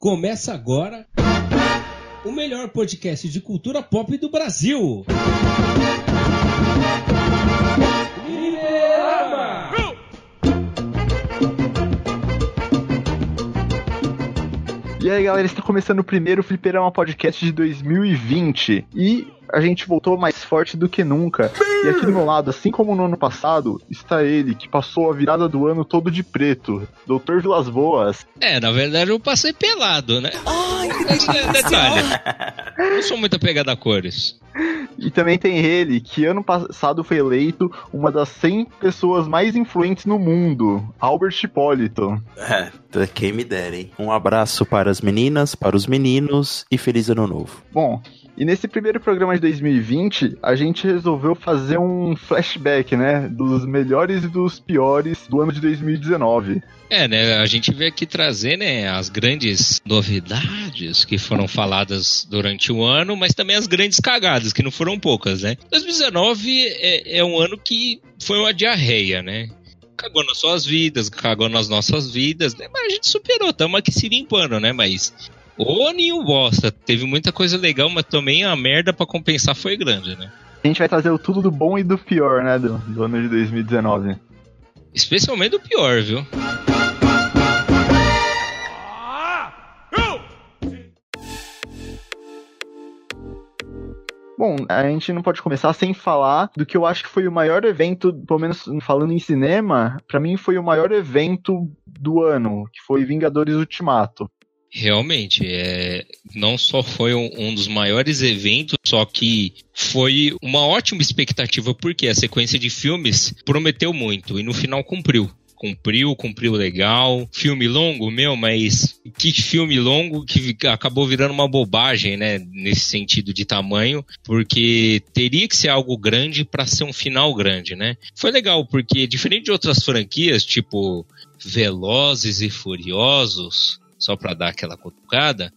Começa agora o melhor podcast de cultura pop do Brasil. E aí, galera, está começando o primeiro Fliperama Podcast de 2020. E a gente voltou mais forte do que nunca. E aqui do meu lado, assim como no ano passado, está ele, que passou a virada do ano todo de preto, Doutor Vilas Boas. É, na verdade eu passei pelado, né? Ai, que Detalhe. Não sou muito apegado a cores. E também tem ele, que ano passado foi eleito uma das 100 pessoas mais influentes no mundo, Albert Hipólito. É, quem me dera, hein? Um abraço para as meninas, para os meninos e feliz ano novo. Bom, e nesse primeiro programa de 2020, a gente resolveu fazer um flashback, né? Dos melhores e dos piores do ano de 2019. É, né? A gente veio aqui trazer, né, as grandes novidades que foram faladas durante o ano, mas também as grandes cagadas, que não foram poucas, né? 2019 é, é um ano que foi uma diarreia, né? Cagou nas suas vidas, cagou nas nossas vidas, né? Mas a gente superou, estamos aqui se limpando, né? Mas Ô, Ninho Bosta, teve muita coisa legal, mas também a merda para compensar foi grande, né? A gente vai trazer o tudo do bom e do pior, né, do, do ano de 2019. Especialmente do pior, viu? Bom, a gente não pode começar sem falar do que eu acho que foi o maior evento, pelo menos falando em cinema, para mim foi o maior evento do ano, que foi Vingadores Ultimato. Realmente, é, não só foi um, um, dos maiores eventos, só que foi uma ótima expectativa, porque a sequência de filmes prometeu muito e no final cumpriu. Cumpriu, cumpriu legal. Filme longo, meu, mas que filme longo que acabou virando uma bobagem, né? Nesse sentido de tamanho, porque teria que ser algo grande para ser um final grande, né? Foi legal, porque diferente de outras franquias, tipo Velozes e Furiosos, só para dar aquela cutucada,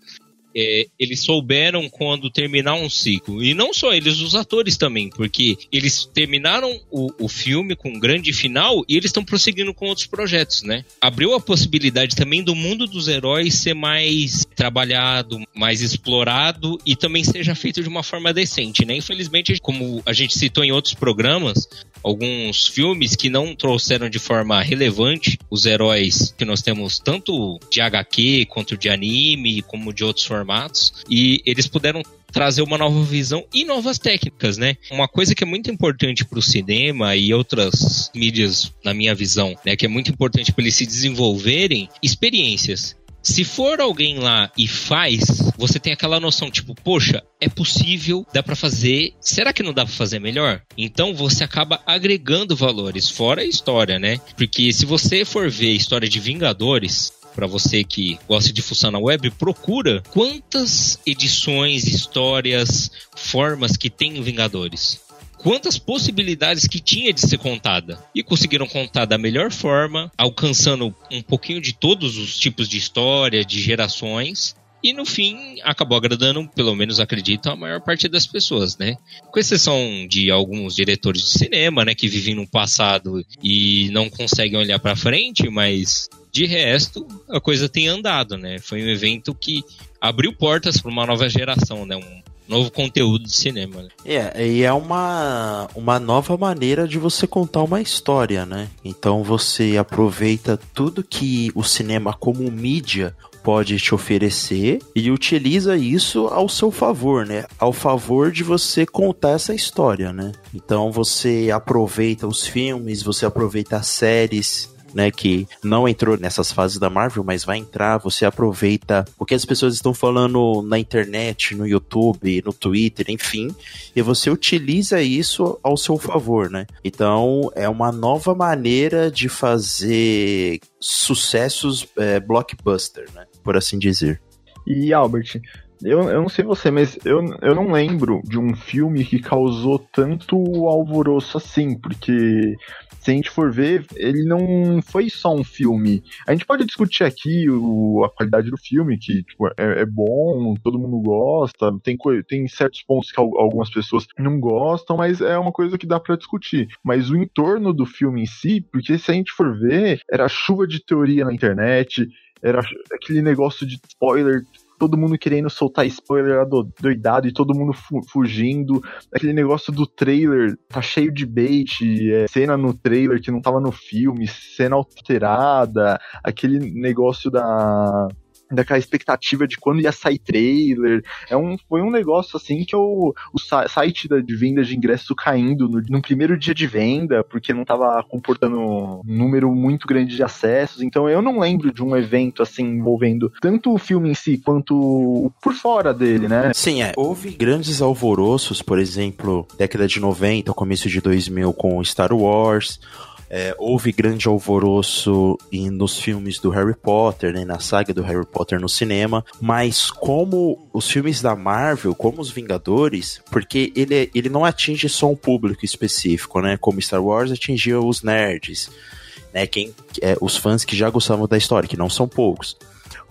é, eles souberam quando terminar um ciclo. E não só eles, os atores também, porque eles terminaram o, o filme com um grande final e eles estão prosseguindo com outros projetos, né? Abriu a possibilidade também do mundo dos heróis ser mais trabalhado, mais explorado e também seja feito de uma forma decente, né? Infelizmente, como a gente citou em outros programas, alguns filmes que não trouxeram de forma relevante os heróis que nós temos tanto de HQ quanto de anime, como de outros formatos, e eles puderam trazer uma nova visão e novas técnicas, né? Uma coisa que é muito importante para o cinema e outras mídias, na minha visão, né, que é muito importante para eles se desenvolverem, experiências. Se for alguém lá e faz, você tem aquela noção, tipo, poxa, é possível, dá para fazer, será que não dá para fazer melhor? Então você acaba agregando valores, fora a história, né? Porque se você for ver a história de Vingadores, para você que gosta de fuçar na web, procura quantas edições, histórias, formas que tem Vingadores quantas possibilidades que tinha de ser contada. E conseguiram contar da melhor forma, alcançando um pouquinho de todos os tipos de história, de gerações. E no fim, acabou agradando, pelo menos acredito, a maior parte das pessoas, né? Com exceção de alguns diretores de cinema, né, que vivem no passado e não conseguem olhar para frente, mas de resto, a coisa tem andado, né? Foi um evento que abriu portas para uma nova geração, né? Um, novo conteúdo de cinema. Né? É, e é uma, uma nova maneira de você contar uma história, né? Então você aproveita tudo que o cinema como mídia pode te oferecer e utiliza isso ao seu favor, né? Ao favor de você contar essa história, né? Então você aproveita os filmes, você aproveita as séries, né, que não entrou nessas fases da Marvel, mas vai entrar, você aproveita o que as pessoas estão falando na internet, no YouTube, no Twitter, enfim, e você utiliza isso ao seu favor, né? Então, é uma nova maneira de fazer sucessos é, blockbuster, né? Por assim dizer. E Albert, eu, eu não sei você, mas eu, eu não lembro de um filme que causou tanto alvoroço assim, porque se a gente for ver, ele não foi só um filme. A gente pode discutir aqui o, a qualidade do filme, que tipo, é, é, bom, todo mundo gosta, tem, tem certos pontos que algumas pessoas não gostam, mas é uma coisa que dá para discutir. Mas o entorno do filme em si, porque se a gente for ver, era chuva de teoria na internet, era aquele negócio de spoiler todo mundo querendo soltar spoiler doidado e todo mundo fu fugindo. Aquele negócio do trailer tá cheio de bait, é, cena no trailer que não tava no filme, cena alterada, aquele negócio da daquela expectativa de quando ia sair trailer. É um, foi um negócio assim que eu, o site de venda de ingresso caindo no, no primeiro dia de venda, porque não estava comportando um número muito grande de acessos. Então eu não lembro de um evento assim envolvendo tanto o filme em si quanto por fora dele, né? Sim, é. Houve grandes alvoroços, por exemplo, década de 90, começo de 2000 com Star Wars é, houve grande alvoroço em, nos filmes do Harry Potter, né, na saga do Harry Potter no cinema, mas como os filmes da Marvel, como os Vingadores, porque ele, ele não atinge só um público específico, né, como Star Wars atingia os nerds, né, quem, é, os fãs que já gostavam da história, que não são poucos.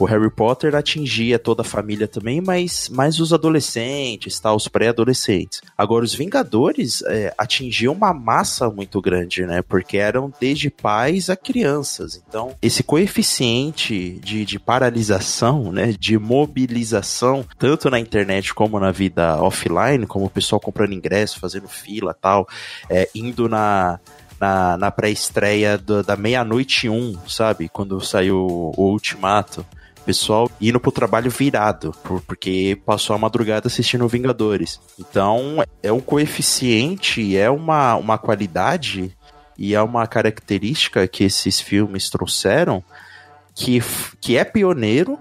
O Harry Potter atingia toda a família também, mas mais os adolescentes, tá, os pré-adolescentes. Agora, os Vingadores é, atingiam uma massa muito grande, né? Porque eram desde pais a crianças. Então, esse coeficiente de, de paralisação, né? De mobilização, tanto na internet como na vida offline, como o pessoal comprando ingresso, fazendo fila tal, é, indo na, na, na pré-estreia da meia-noite um, sabe? Quando saiu o Ultimato pessoal indo pro trabalho virado, porque passou a madrugada assistindo Vingadores. Então, é um coeficiente, é uma, uma qualidade e é uma característica que esses filmes trouxeram que, que é pioneiro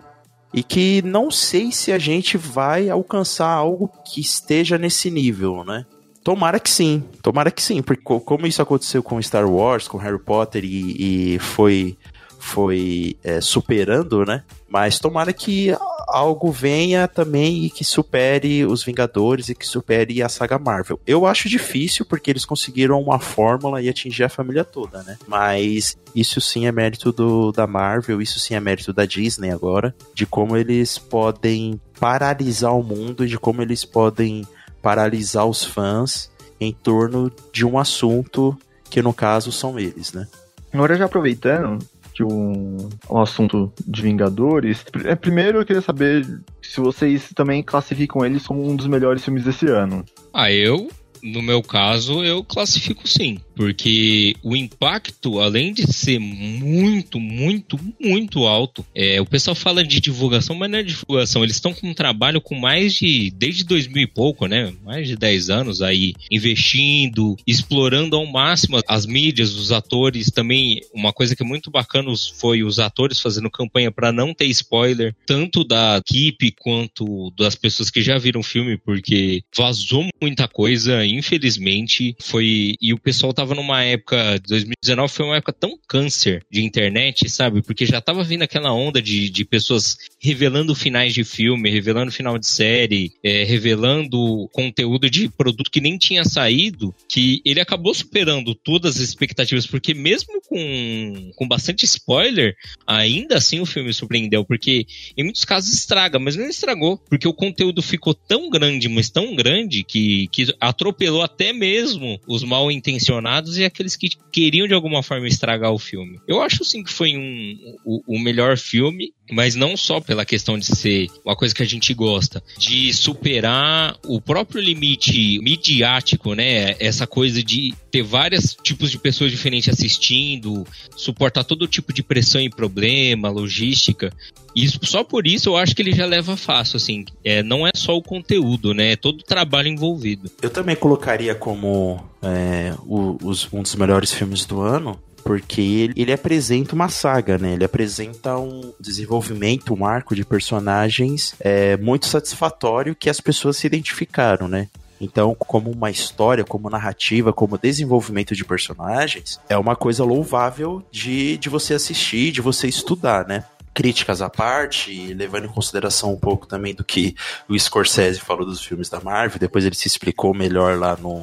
e que não sei se a gente vai alcançar algo que esteja nesse nível, né? Tomara que sim, tomara que sim, porque como isso aconteceu com Star Wars, com Harry Potter e, e foi foi é, superando, né? Mas tomara que algo venha também e que supere os Vingadores e que supere a saga Marvel. Eu acho difícil porque eles conseguiram uma fórmula e atingir a família toda, né? Mas isso sim é mérito do, da Marvel, isso sim é mérito da Disney agora, de como eles podem paralisar o mundo e de como eles podem paralisar os fãs em torno de um assunto que no caso são eles, né? Agora já aproveitando, que um, um assunto de Vingadores. É, primeiro eu queria saber se vocês também classificam eles como um dos melhores filmes desse ano. Ah, eu no meu caso, eu classifico sim. Porque o impacto, além de ser muito, muito, muito alto, é, o pessoal fala de divulgação, mas não é divulgação. Eles estão com um trabalho com mais de. desde 2000 e pouco, né? Mais de 10 anos aí, investindo, explorando ao máximo as mídias, os atores. Também, uma coisa que é muito bacana foi os atores fazendo campanha para não ter spoiler, tanto da equipe quanto das pessoas que já viram o filme, porque vazou muita coisa infelizmente, foi. E o pessoal tava numa época. 2019 foi uma época tão câncer de internet, sabe? Porque já tava vindo aquela onda de, de pessoas revelando finais de filme, revelando final de série, é, revelando conteúdo de produto que nem tinha saído, que ele acabou superando todas as expectativas, porque mesmo com, com bastante spoiler, ainda assim o filme surpreendeu, porque em muitos casos estraga, mas não estragou, porque o conteúdo ficou tão grande, mas tão grande, que, que atropelou atropelou até mesmo os mal intencionados e aqueles que queriam de alguma forma estragar o filme. Eu acho sim que foi um, o, o melhor filme mas não só pela questão de ser uma coisa que a gente gosta, de superar o próprio limite midiático, né? Essa coisa de ter vários tipos de pessoas diferentes assistindo, suportar todo tipo de pressão e problema, logística. E só por isso eu acho que ele já leva fácil, assim. É, não é só o conteúdo, né? É todo o trabalho envolvido. Eu também colocaria como é, o, os, um dos melhores filmes do ano, porque ele, ele apresenta uma saga, né? Ele apresenta um desenvolvimento, um arco de personagens é, muito satisfatório que as pessoas se identificaram, né? Então, como uma história, como narrativa, como desenvolvimento de personagens, é uma coisa louvável de, de você assistir, de você estudar, né? Críticas à parte, levando em consideração um pouco também do que o Scorsese falou dos filmes da Marvel, depois ele se explicou melhor lá no,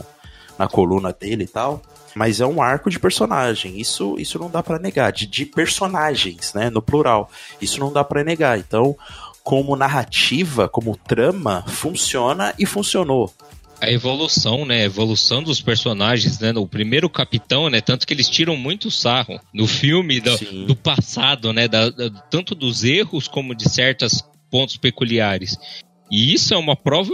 na coluna dele e tal mas é um arco de personagem. Isso, isso não dá para negar. De, de, personagens, né? No plural. Isso não dá para negar. Então, como narrativa, como trama, funciona e funcionou. a evolução, né? A evolução dos personagens, né? No primeiro Capitão, né? Tanto que eles tiram muito sarro no filme do, do passado, né? Da, da, tanto dos erros como de certos pontos peculiares. E isso é uma prova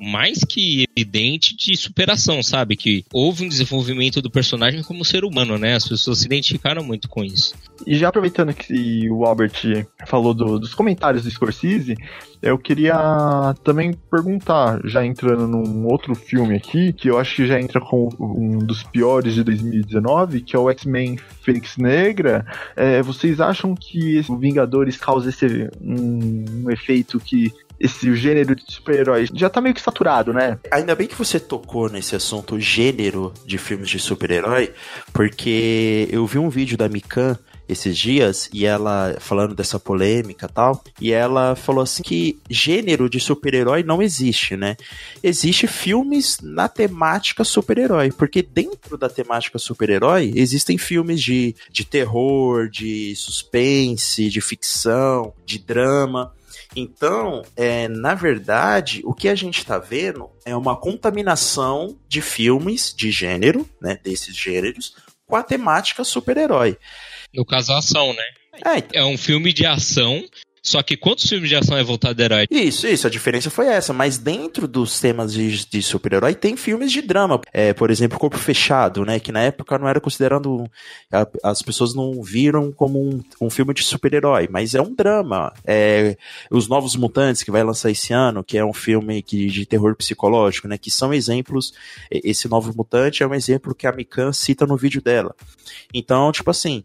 mais que evidente de superação, sabe? Que houve um desenvolvimento do personagem como ser humano, né? As pessoas se identificaram muito com isso. E já aproveitando que o Albert falou do, dos comentários do Scorsese, eu queria também perguntar, já entrando num outro filme aqui, que eu acho que já entra com um dos piores de 2019, que é o X-Men Fênix Negra. É, vocês acham que o Vingadores causa esse um, um efeito que esse gênero de super-heróis já tá meio que saturado, né? Ainda bem que você tocou nesse assunto gênero de filmes de super-herói, porque eu vi um vídeo da Mikan esses dias e ela falando dessa polêmica tal, e ela falou assim que gênero de super-herói não existe, né? Existe filmes na temática super-herói, porque dentro da temática super-herói existem filmes de, de terror, de suspense, de ficção, de drama. Então, é, na verdade, o que a gente está vendo é uma contaminação de filmes de gênero, né, desses gêneros, com a temática super-herói. No caso, a ação, né? É, então... é um filme de ação só que quantos filmes de ação é voltado a herói? Isso, isso, a diferença foi essa. Mas dentro dos temas de, de super-herói tem filmes de drama. É, por exemplo, Corpo Fechado, né? Que na época não era considerado. As pessoas não viram como um, um filme de super-herói, mas é um drama. É, Os Novos Mutantes, que vai lançar esse ano, que é um filme que, de terror psicológico, né? Que são exemplos. Esse Novo Mutante é um exemplo que a Mikan cita no vídeo dela. Então, tipo assim.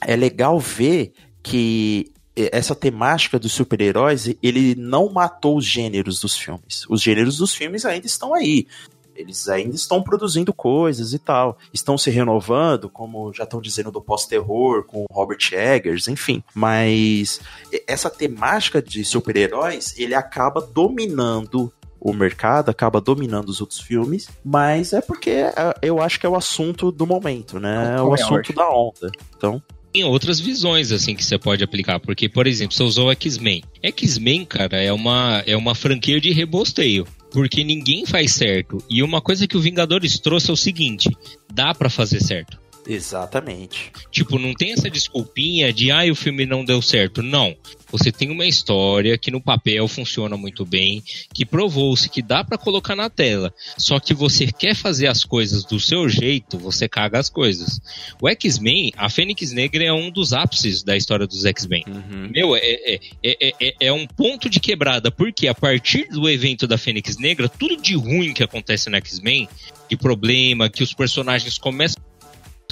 É legal ver que essa temática dos super-heróis, ele não matou os gêneros dos filmes. Os gêneros dos filmes ainda estão aí. Eles ainda estão produzindo coisas e tal. Estão se renovando, como já estão dizendo do pós-terror, com Robert Eggers, enfim. Mas essa temática de super-heróis, ele acaba dominando o mercado, acaba dominando os outros filmes, mas é porque é, eu acho que é o assunto do momento, né? É o assunto da onda. Então tem outras visões assim que você pode aplicar, porque por exemplo, você usou X-Men. X-Men, cara, é uma é uma franquia de rebosteio, porque ninguém faz certo. E uma coisa que o Vingadores trouxe é o seguinte: dá para fazer certo. Exatamente. Tipo, não tem essa desculpinha de ah, o filme não deu certo. Não. Você tem uma história que no papel funciona muito bem, que provou-se que dá para colocar na tela. Só que você quer fazer as coisas do seu jeito, você caga as coisas. O X-Men, a Fênix Negra é um dos ápices da história dos X-Men. Uhum. Meu, é, é, é, é, é um ponto de quebrada, porque a partir do evento da Fênix Negra, tudo de ruim que acontece no X-Men, de problema, que os personagens começam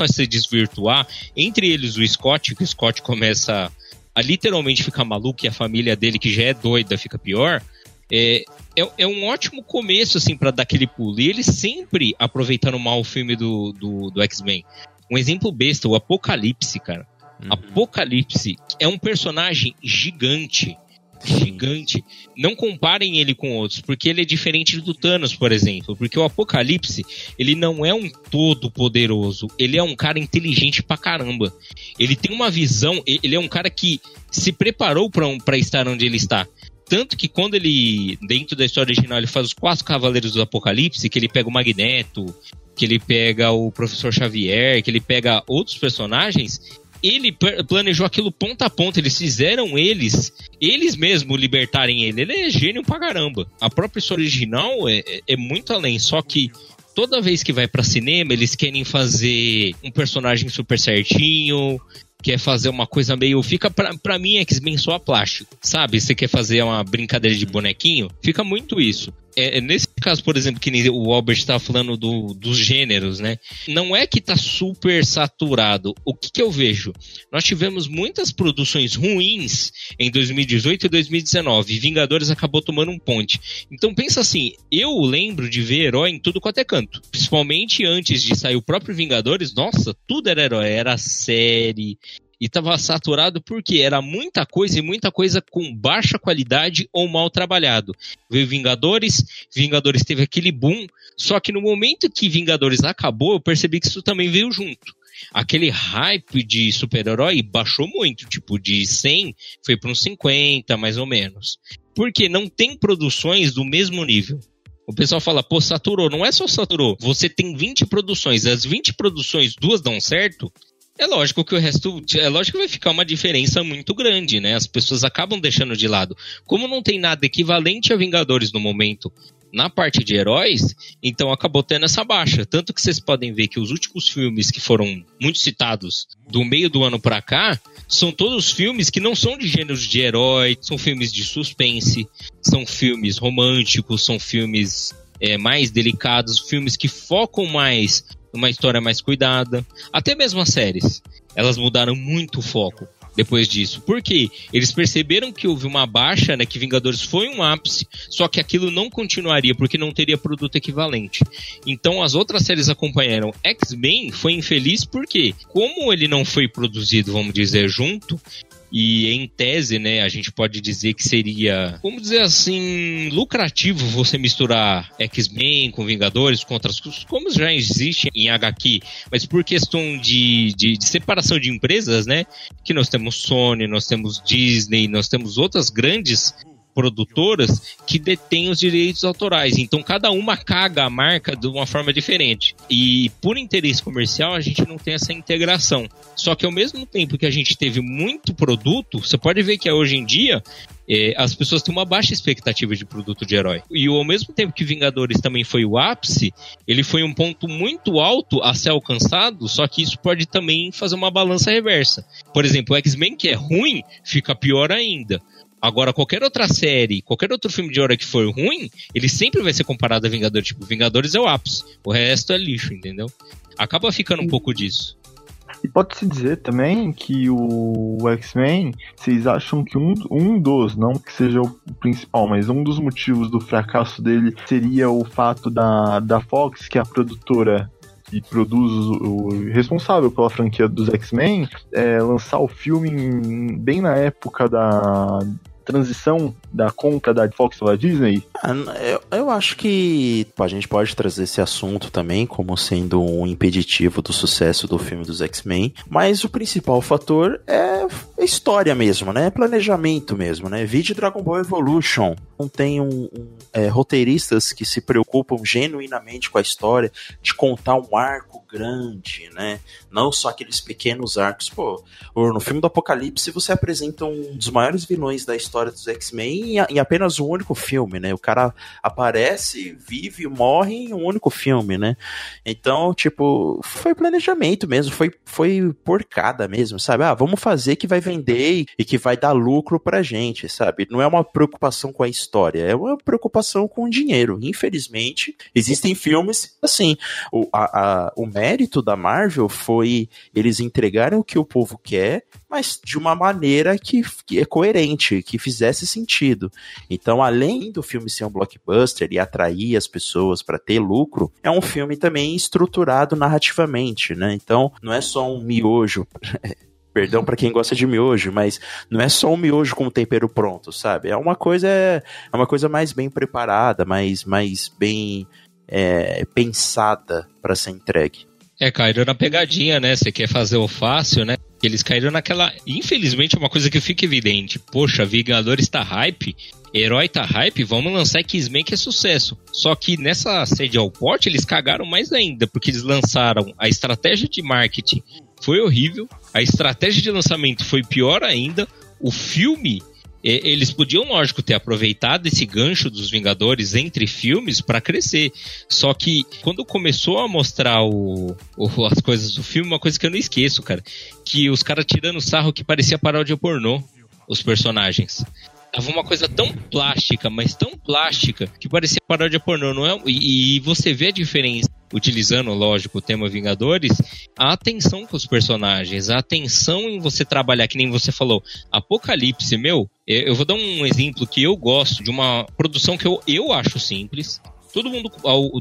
a se desvirtuar, entre eles o Scott, que o Scott começa a literalmente ficar maluco e a família dele, que já é doida, fica pior. É, é, é um ótimo começo, assim, para dar aquele pulo. E ele sempre aproveitando mal o filme do, do, do X-Men. Um exemplo besta, o Apocalipse, cara. Uhum. Apocalipse é um personagem gigante gigante. Não comparem ele com outros, porque ele é diferente do Thanos, por exemplo. Porque o Apocalipse, ele não é um todo poderoso, ele é um cara inteligente pra caramba. Ele tem uma visão, ele é um cara que se preparou para um, pra estar onde ele está. Tanto que quando ele, dentro da história original, ele faz os quatro Cavaleiros do Apocalipse, que ele pega o Magneto, que ele pega o Professor Xavier, que ele pega outros personagens, ele planejou aquilo ponta a ponta. Eles fizeram eles, eles mesmos libertarem ele. Ele é gênio pra caramba. A própria história original é, é, é muito além. Só que toda vez que vai para cinema, eles querem fazer um personagem super certinho, quer fazer uma coisa meio. Fica pra, pra mim, X-Men só plástico, sabe? Você quer fazer uma brincadeira de bonequinho? Fica muito isso. É, é nesse caso, por exemplo, que o Albert estava falando do, dos gêneros, né? Não é que tá super saturado. O que, que eu vejo? Nós tivemos muitas produções ruins em 2018 e 2019. Vingadores acabou tomando um ponte. Então pensa assim, eu lembro de ver herói em tudo quanto é canto. Principalmente antes de sair o próprio Vingadores, nossa, tudo era herói. Era série, e estava saturado porque era muita coisa e muita coisa com baixa qualidade ou mal trabalhado. Veio Vingadores, Vingadores teve aquele boom, só que no momento que Vingadores acabou, eu percebi que isso também veio junto. Aquele hype de super-herói baixou muito, tipo de 100 foi para uns 50, mais ou menos. Porque não tem produções do mesmo nível. O pessoal fala, pô, saturou. Não é só saturou. Você tem 20 produções. Das 20 produções, duas dão certo. É lógico que o resto. É lógico que vai ficar uma diferença muito grande, né? As pessoas acabam deixando de lado. Como não tem nada equivalente a Vingadores no momento na parte de heróis, então acabou tendo essa baixa. Tanto que vocês podem ver que os últimos filmes que foram muito citados do meio do ano para cá são todos filmes que não são de gêneros de herói, são filmes de suspense, são filmes românticos, são filmes é, mais delicados, filmes que focam mais numa história mais cuidada. Até mesmo as séries, elas mudaram muito o foco depois disso. Por quê? Eles perceberam que houve uma baixa, né, que Vingadores foi um ápice, só que aquilo não continuaria porque não teria produto equivalente. Então as outras séries acompanharam. X-Men foi infeliz porque, como ele não foi produzido, vamos dizer, junto, e em tese, né, a gente pode dizer que seria, vamos dizer assim, lucrativo você misturar X-Men com Vingadores, com outras coisas, como já existe em HQ, mas por questão de, de, de, separação de empresas, né, que nós temos Sony, nós temos Disney, nós temos outras grandes produtoras que detêm os direitos autorais. Então cada uma caga a marca de uma forma diferente. E por interesse comercial a gente não tem essa integração. Só que ao mesmo tempo que a gente teve muito produto, você pode ver que hoje em dia é, as pessoas têm uma baixa expectativa de produto de herói. E ao mesmo tempo que Vingadores também foi o ápice, ele foi um ponto muito alto a ser alcançado, só que isso pode também fazer uma balança reversa. Por exemplo, o X-Men, que é ruim, fica pior ainda. Agora, qualquer outra série, qualquer outro filme de hora que for ruim, ele sempre vai ser comparado a Vingadores. Tipo, Vingadores é o ápice, o resto é lixo, entendeu? Acaba ficando um pouco disso. E pode-se dizer também que o X-Men, vocês acham que um, um dos, não que seja o principal, mas um dos motivos do fracasso dele seria o fato da, da Fox, que é a produtora que produz o, responsável pela franquia dos X-Men, é, lançar o filme bem na época da transição da compra da Fox pela Disney? Ah, eu, eu acho que a gente pode trazer esse assunto também como sendo um impeditivo do sucesso do filme dos X-Men, mas o principal fator é história mesmo, né? Planejamento mesmo, né? Vídeo Dragon Ball Evolution. Não tem um, um é, roteiristas que se preocupam genuinamente com a história, de contar um arco grande, né? Não só aqueles pequenos arcos. Pô, no filme do Apocalipse você apresenta um dos maiores vilões da história dos X-Men em, apenas um único filme, né? O cara aparece, vive, morre em um único filme, né? Então, tipo, foi planejamento mesmo, foi, foi porcada mesmo, sabe? Ah, vamos fazer que vai vender e que vai dar lucro pra gente, sabe? Não é uma preocupação com a história, é uma preocupação com o dinheiro. Infelizmente, existem filmes assim. O, a, a, o mérito da Marvel foi eles entregarem o que o povo quer, mas de uma maneira que, que é coerente, que fizesse sentido. Então, além do filme ser um blockbuster e atrair as pessoas para ter lucro, é um filme também estruturado narrativamente, né? Então, não é só um miojo perdão para quem gosta de miojo, mas não é só um miojo com tempero pronto, sabe? É uma coisa é uma coisa mais bem preparada, mais mais bem é, pensada para ser entregue. É, caíram na pegadinha, né? Você quer fazer o fácil, né? Eles caíram naquela. Infelizmente, é uma coisa que fica evidente. Poxa, Vingadores tá hype, Herói tá hype, vamos lançar X-Men que é sucesso. Só que nessa sede ao porte, eles cagaram mais ainda, porque eles lançaram a estratégia de marketing foi horrível, a estratégia de lançamento foi pior ainda, o filme eles podiam, lógico, ter aproveitado esse gancho dos Vingadores entre filmes para crescer. Só que quando começou a mostrar o, o, as coisas do filme, uma coisa que eu não esqueço, cara, que os caras tirando sarro que parecia paródia pornô, os personagens. Tava uma coisa tão plástica, mas tão plástica, que parecia paródia pornô, não é? E, e você vê a diferença utilizando, lógico, o tema Vingadores, a atenção com os personagens, a atenção em você trabalhar, que nem você falou, Apocalipse, meu, eu vou dar um exemplo que eu gosto de uma produção que eu, eu acho simples. Todo mundo,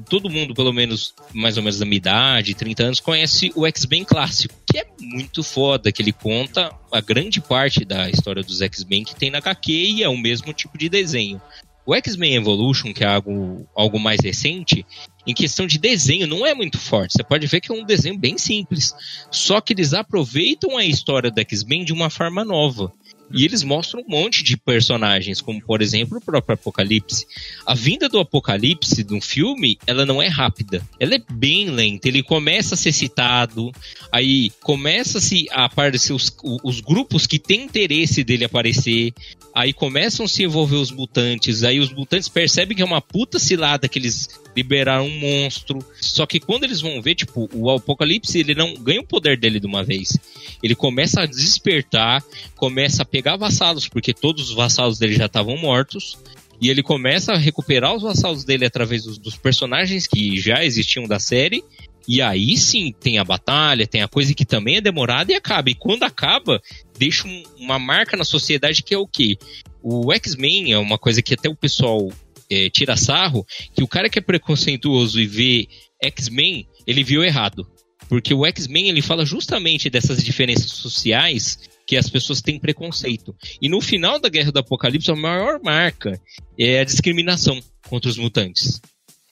todo mundo, pelo menos mais ou menos da minha idade, 30 anos, conhece o X-Men clássico, que é muito foda, que ele conta a grande parte da história dos X-Men que tem na HQ e é o mesmo tipo de desenho. O X-Men Evolution, que é algo, algo mais recente, em questão de desenho, não é muito forte. Você pode ver que é um desenho bem simples. Só que eles aproveitam a história do X-Men de uma forma nova. E eles mostram um monte de personagens, como por exemplo o próprio Apocalipse. A vinda do Apocalipse de um filme, ela não é rápida. Ela é bem lenta. Ele começa a ser citado, aí começa-se a aparecer os, os grupos que têm interesse dele aparecer. Aí começam a se envolver os mutantes. Aí os mutantes percebem que é uma puta cilada que eles liberaram um monstro. Só que quando eles vão ver, tipo, o Apocalipse, ele não ganha o poder dele de uma vez. Ele começa a despertar, começa a pegar vassalos, porque todos os vassalos dele já estavam mortos. E ele começa a recuperar os vassalos dele através dos, dos personagens que já existiam da série. E aí sim tem a batalha, tem a coisa que também é demorada e acaba. E quando acaba, deixa um, uma marca na sociedade que é o quê? O X-Men é uma coisa que até o pessoal é, tira sarro, que o cara que é preconceituoso e vê X-Men, ele viu errado. Porque o X-Men ele fala justamente dessas diferenças sociais que as pessoas têm preconceito. E no final da Guerra do Apocalipse, a maior marca é a discriminação contra os mutantes.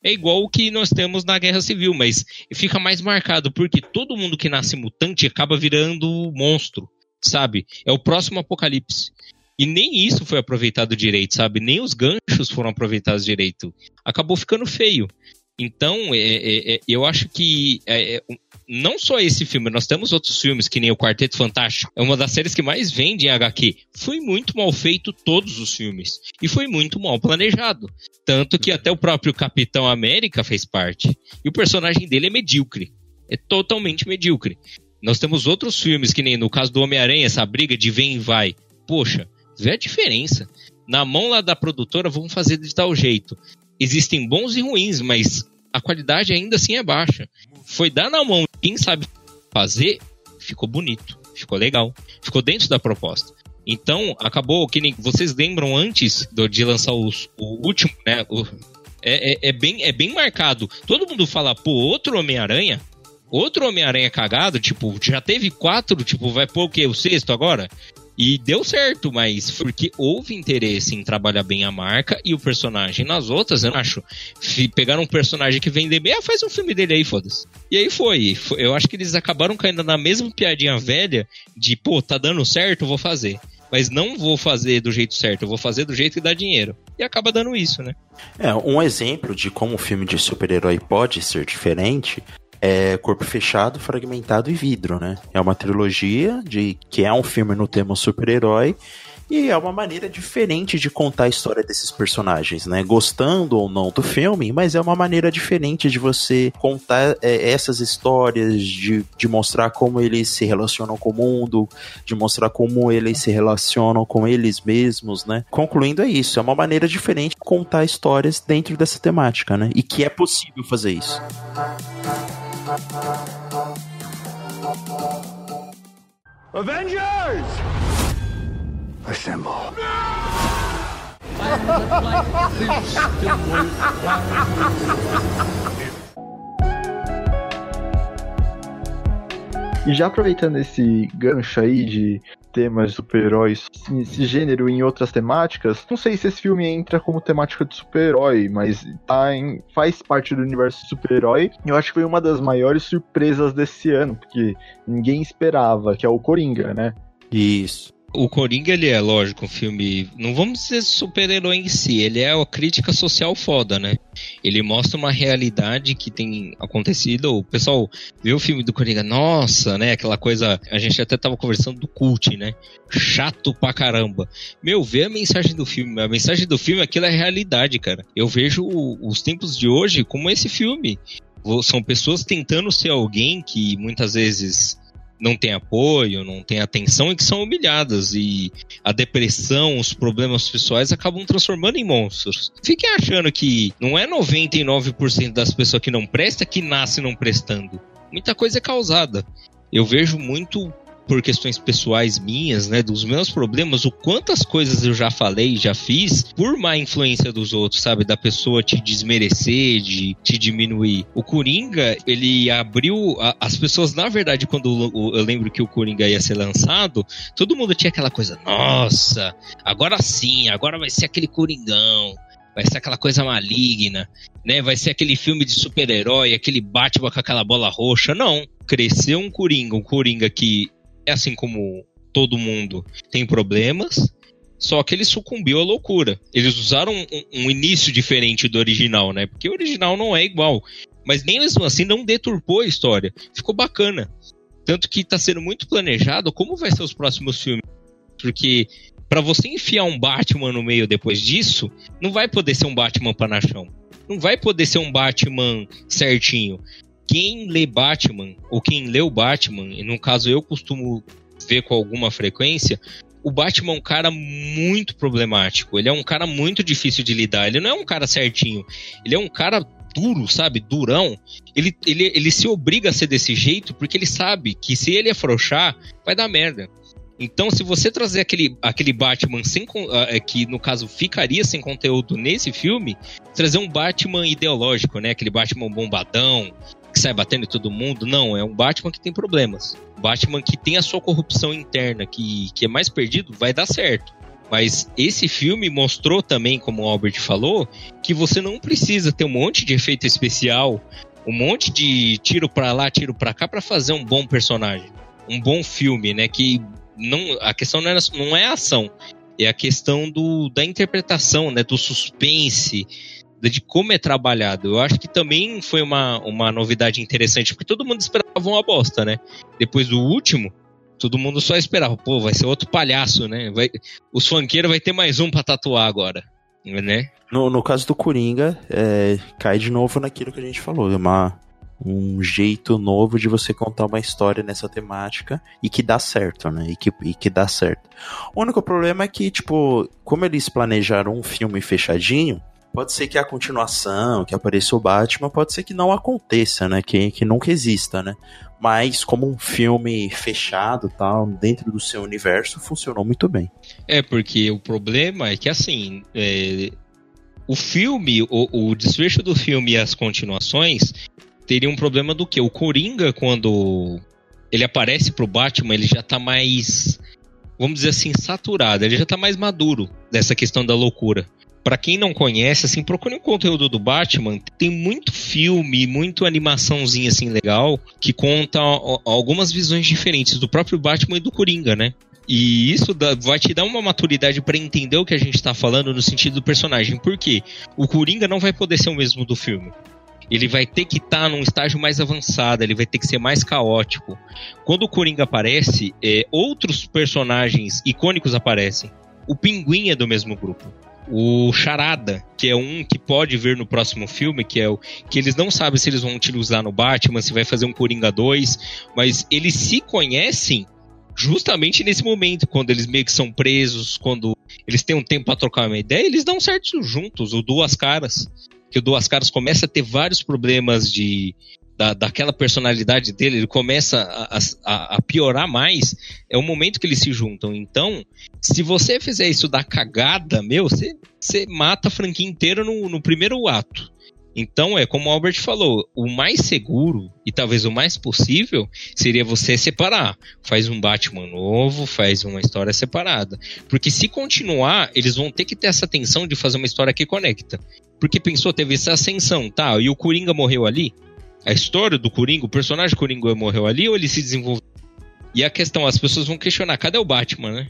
É igual o que nós temos na Guerra Civil, mas fica mais marcado porque todo mundo que nasce mutante acaba virando monstro, sabe? É o próximo apocalipse. E nem isso foi aproveitado direito, sabe? Nem os ganchos foram aproveitados direito. Acabou ficando feio. Então, é, é, é, eu acho que é, é, não só esse filme, nós temos outros filmes, que nem o Quarteto Fantástico. É uma das séries que mais vende em HQ. Foi muito mal feito todos os filmes. E foi muito mal planejado. Tanto que até o próprio Capitão América fez parte. E o personagem dele é medíocre. É totalmente medíocre. Nós temos outros filmes, que nem no caso do Homem-Aranha, essa briga de vem e vai. Poxa, vê a diferença. Na mão lá da produtora, vamos fazer de tal jeito. Existem bons e ruins, mas a qualidade ainda assim é baixa. Foi dar na mão quem sabe fazer, ficou bonito, ficou legal, ficou dentro da proposta. Então, acabou que nem vocês lembram antes do, de lançar os, o último, né? O, é, é, é, bem, é bem marcado. Todo mundo fala, pô, outro Homem-Aranha? Outro Homem-Aranha cagado? Tipo, já teve quatro, tipo, vai pôr o quê? O sexto agora? E deu certo, mas porque houve interesse em trabalhar bem a marca e o personagem nas outras, eu acho. Pegaram um personagem que vende bem, ah, faz um filme dele aí, foda-se. E aí foi. Eu acho que eles acabaram caindo na mesma piadinha velha de, pô, tá dando certo, vou fazer. Mas não vou fazer do jeito certo, eu vou fazer do jeito que dá dinheiro. E acaba dando isso, né? É, um exemplo de como um filme de super-herói pode ser diferente é Corpo Fechado, Fragmentado e Vidro, né? É uma trilogia de que é um filme no tema super-herói e é uma maneira diferente de contar a história desses personagens, né? Gostando ou não do filme, mas é uma maneira diferente de você contar é, essas histórias, de, de mostrar como eles se relacionam com o mundo, de mostrar como eles se relacionam com eles mesmos, né? Concluindo, é isso. É uma maneira diferente de contar histórias dentro dessa temática, né? E que é possível fazer isso. Avengers! Assemble. E já aproveitando esse gancho aí de temas de super-heróis, esse gênero em outras temáticas. Não sei se esse filme entra como temática de super-herói, mas tá em, faz parte do universo super-herói. Eu acho que foi uma das maiores surpresas desse ano, porque ninguém esperava, que é o Coringa, né? Isso. O Coringa, ele é, lógico, um filme. Não vamos dizer super-herói em si, ele é uma crítica social foda, né? Ele mostra uma realidade que tem acontecido. O pessoal vê o filme do Coringa, nossa, né? Aquela coisa. A gente até tava conversando do cult, né? Chato pra caramba. Meu, vê a mensagem do filme. A mensagem do filme, aquilo é realidade, cara. Eu vejo os tempos de hoje como esse filme. São pessoas tentando ser alguém que muitas vezes não tem apoio, não tem atenção e que são humilhadas. E a depressão, os problemas pessoais acabam transformando em monstros. Fiquem achando que não é 99% das pessoas que não prestam que nasce não prestando. Muita coisa é causada. Eu vejo muito por questões pessoais minhas, né, dos meus problemas, o quantas coisas eu já falei, já fiz, por má influência dos outros, sabe? Da pessoa te desmerecer, de te diminuir. O Coringa, ele abriu. A, as pessoas, na verdade, quando o, eu lembro que o Coringa ia ser lançado, todo mundo tinha aquela coisa, nossa, agora sim, agora vai ser aquele Coringão vai ser aquela coisa maligna, né? Vai ser aquele filme de super-herói, aquele Batman com aquela bola roxa. Não. Cresceu um Coringa, um Coringa que é assim como todo mundo tem problemas, só que ele sucumbiu à loucura. Eles usaram um, um, início diferente do original, né? Porque o original não é igual. Mas nem mesmo assim não deturpou a história. Ficou bacana. Tanto que está sendo muito planejado como vai ser os próximos filmes. Porque para você enfiar um Batman no meio depois disso, não vai poder ser um Batman panachão. Não vai poder ser um Batman certinho. Quem lê Batman, ou quem leu Batman, e no caso eu costumo ver com alguma frequência, o Batman é um cara muito problemático. Ele é um cara muito difícil de lidar. Ele não é um cara certinho. Ele é um cara duro, sabe? Durão. Ele, ele, ele se obriga a ser desse jeito porque ele sabe que se ele afrouxar, vai dar merda. Então, se você trazer aquele, aquele Batman sem, uh, que no caso ficaria sem conteúdo nesse filme, trazer um Batman ideológico, né? Aquele Batman bombadão, que sai batendo em todo mundo. Não, é um Batman que tem problemas. Batman que tem a sua corrupção interna, que, que é mais perdido, vai dar certo. Mas esse filme mostrou também, como o Albert falou, que você não precisa ter um monte de efeito especial, um monte de tiro para lá, tiro para cá para fazer um bom personagem, um bom filme, né? Que não, a questão não é, não é a ação, é a questão do, da interpretação, né? Do suspense, de como é trabalhado. Eu acho que também foi uma, uma novidade interessante, porque todo mundo esperava uma bosta, né? Depois do último, todo mundo só esperava, pô, vai ser outro palhaço, né? Vai, os funkeiros vai ter mais um pra tatuar agora, né? No, no caso do Coringa, é, cai de novo naquilo que a gente falou, é uma, um jeito novo de você contar uma história nessa temática e que dá certo, né? E que, e que dá certo. O único problema é que, tipo, como eles planejaram um filme fechadinho, Pode ser que a continuação, que apareça o Batman, pode ser que não aconteça, né? Que, que nunca exista, né? Mas como um filme fechado, tal, dentro do seu universo, funcionou muito bem. É, porque o problema é que, assim, é, o filme, o, o desfecho do filme e as continuações teria um problema do que? O Coringa, quando ele aparece pro Batman, ele já tá mais, vamos dizer assim, saturado, ele já tá mais maduro dessa questão da loucura para quem não conhece, assim, procure um conteúdo do Batman. Tem muito filme, muito animaçãozinha assim legal que conta algumas visões diferentes do próprio Batman e do Coringa, né? E isso dá, vai te dar uma maturidade para entender o que a gente tá falando no sentido do personagem. Por quê? O Coringa não vai poder ser o mesmo do filme. Ele vai ter que estar tá num estágio mais avançado, ele vai ter que ser mais caótico. Quando o Coringa aparece, é, outros personagens icônicos aparecem. O Pinguim é do mesmo grupo o Charada, que é um que pode ver no próximo filme, que é o que eles não sabem se eles vão utilizar no Batman, se vai fazer um Coringa 2, mas eles se conhecem justamente nesse momento, quando eles meio que são presos, quando eles têm um tempo para trocar uma ideia, eles dão certo juntos, o Duas Caras. Que o Duas Caras começa a ter vários problemas de da, daquela personalidade dele, ele começa a, a, a, piorar mais, é o momento que eles se juntam. Então, se você fizer isso da cagada, meu, você, você mata a franquia inteira no, no primeiro ato. Então, é como o Albert falou, o mais seguro e talvez o mais possível seria você separar. Faz um Batman novo, faz uma história separada. Porque se continuar, eles vão ter que ter essa tensão de fazer uma história que conecta. Porque pensou, teve essa ascensão, tá? E o Coringa morreu ali? A história do Coringa, o personagem Coringa morreu ali ou ele se desenvolveu? E a questão, as pessoas vão questionar, cadê o Batman, né?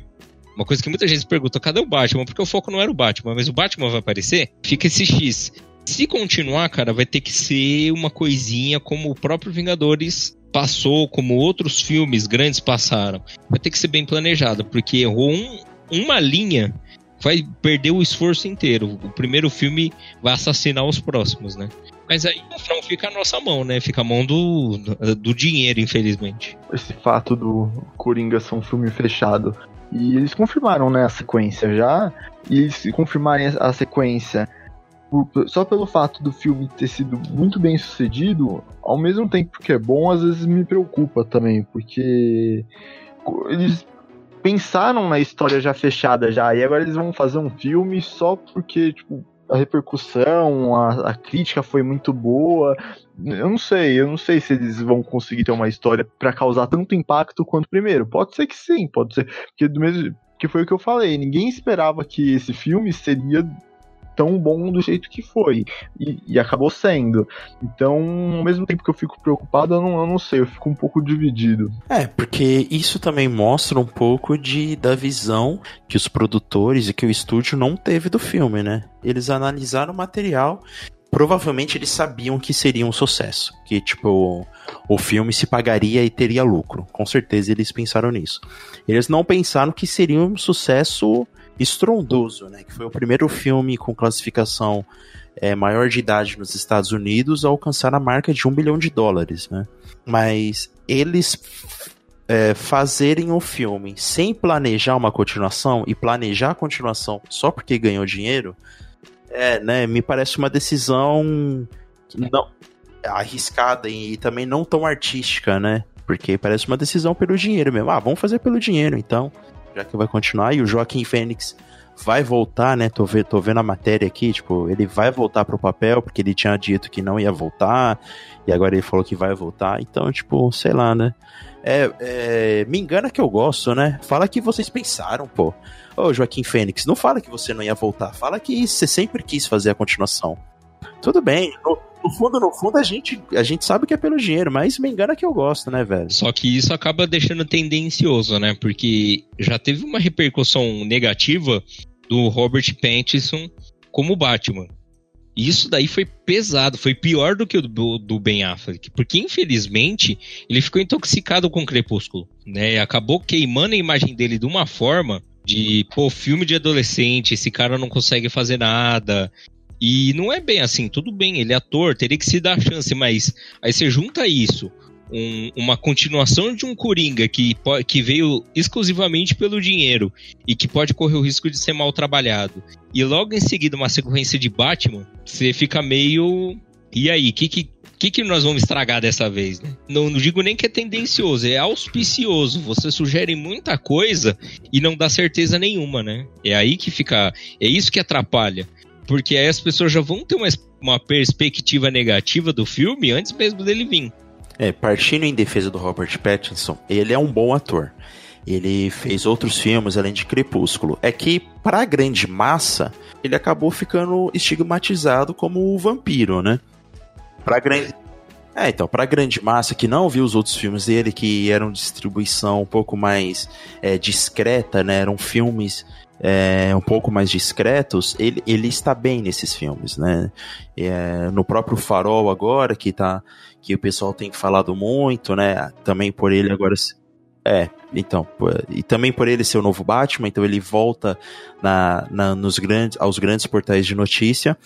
Uma coisa que muita gente pergunta, cadê o Batman? Porque o foco não era o Batman, mas o Batman vai aparecer? Fica esse X. Se continuar, cara, vai ter que ser uma coisinha como o próprio Vingadores passou, como outros filmes grandes passaram. Vai ter que ser bem planejado, porque errou um, uma linha, vai perder o esforço inteiro. O primeiro filme vai assassinar os próximos, né? Mas aí não fica a nossa mão, né? Fica a mão do, do dinheiro, infelizmente. Esse fato do Coringa ser um filme fechado. E eles confirmaram, né, a sequência já. E se confirmarem a sequência só pelo fato do filme ter sido muito bem sucedido, ao mesmo tempo que é bom, às vezes me preocupa também, porque eles pensaram na história já fechada já, e agora eles vão fazer um filme só porque, tipo, a repercussão, a, a, crítica foi muito boa. Eu não sei, eu não sei se eles vão conseguir ter uma história para causar tanto impacto quanto o primeiro. Pode ser que sim, pode ser. Porque do mesmo que foi o que eu falei, ninguém esperava que esse filme seria tão bom do jeito que foi. E, e, acabou sendo. Então, ao mesmo tempo que eu fico preocupado, eu não, eu não sei, eu fico um pouco dividido. É, porque isso também mostra um pouco de da visão que os produtores e que o estúdio não teve do filme, né? Eles analisaram o material provavelmente eles sabiam que seria um sucesso, que tipo o filme se pagaria e teria lucro. Com certeza eles pensaram nisso. Eles não pensaram que seria um sucesso estrondoso, né? Que foi o primeiro filme com classificação é, maior de idade nos Estados Unidos a alcançar a marca de um bilhão de dólares, né? Mas eles é, fazerem o um filme sem planejar uma continuação e planejar a continuação só porque ganhou dinheiro é, né? Me parece uma decisão não arriscada e também não tão artística, né? Porque parece uma decisão pelo dinheiro mesmo. Ah, vamos fazer pelo dinheiro, então, já que vai continuar. E o Joaquim Fênix vai voltar, né? Tô, vendo, tô vendo a matéria aqui, tipo, ele vai voltar pro papel, porque ele tinha dito que não ia voltar, e agora ele falou que vai voltar. Então, tipo, sei lá, né? É, é, me engana que eu gosto, né? Fala que vocês pensaram, pô. Ô, Joaquim Fênix, não fala que você não ia voltar. Fala que você sempre quis fazer a continuação. Tudo bem. No, no fundo, no fundo, a gente, a gente sabe que é pelo dinheiro, mas me engana que eu gosto, né, velho? Só que isso acaba deixando tendencioso, né? Porque já teve uma repercussão negativa do Robert Pattinson como Batman. E isso daí foi pesado, foi pior do que o do, do, Ben Affleck, porque infelizmente ele ficou intoxicado com o Crepúsculo, né? Acabou queimando a imagem dele de uma forma de, pô, filme de adolescente, esse cara não consegue fazer nada. E não é bem assim, tudo bem, ele é ator, teria que se dar chance, mas aí você junta isso, um, uma continuação de um Coringa que, que veio exclusivamente pelo dinheiro e que pode correr o risco de ser mal trabalhado, e logo em seguida uma sequência de Batman, você fica meio. E aí, o que, que, que, que nós vamos estragar dessa vez, né? Não, não, digo nem que é tendencioso, é auspicioso. Você sugere muita coisa e não dá certeza nenhuma, né? É aí que fica. É isso que atrapalha. Porque aí as pessoas já vão ter uma, uma perspectiva negativa do filme antes mesmo dele vir. É, partindo em defesa do Robert Pattinson, ele é um bom ator. Ele fez outros filmes além de Crepúsculo. É que, para a grande massa, ele acabou ficando estigmatizado como o vampiro, né? Pra grande. É, então, pra grande massa que não viu os outros filmes dele, que eram distribuição um pouco mais é, discreta, né? Eram filmes é, um pouco mais discretos, ele, ele está bem nesses filmes, né? É, no próprio Farol agora, que tá. que o pessoal tem falado muito, né? Também por ele agora. É, então, e também por ele ser o novo Batman, então ele volta na, na, nos grandes, aos grandes portais de notícia,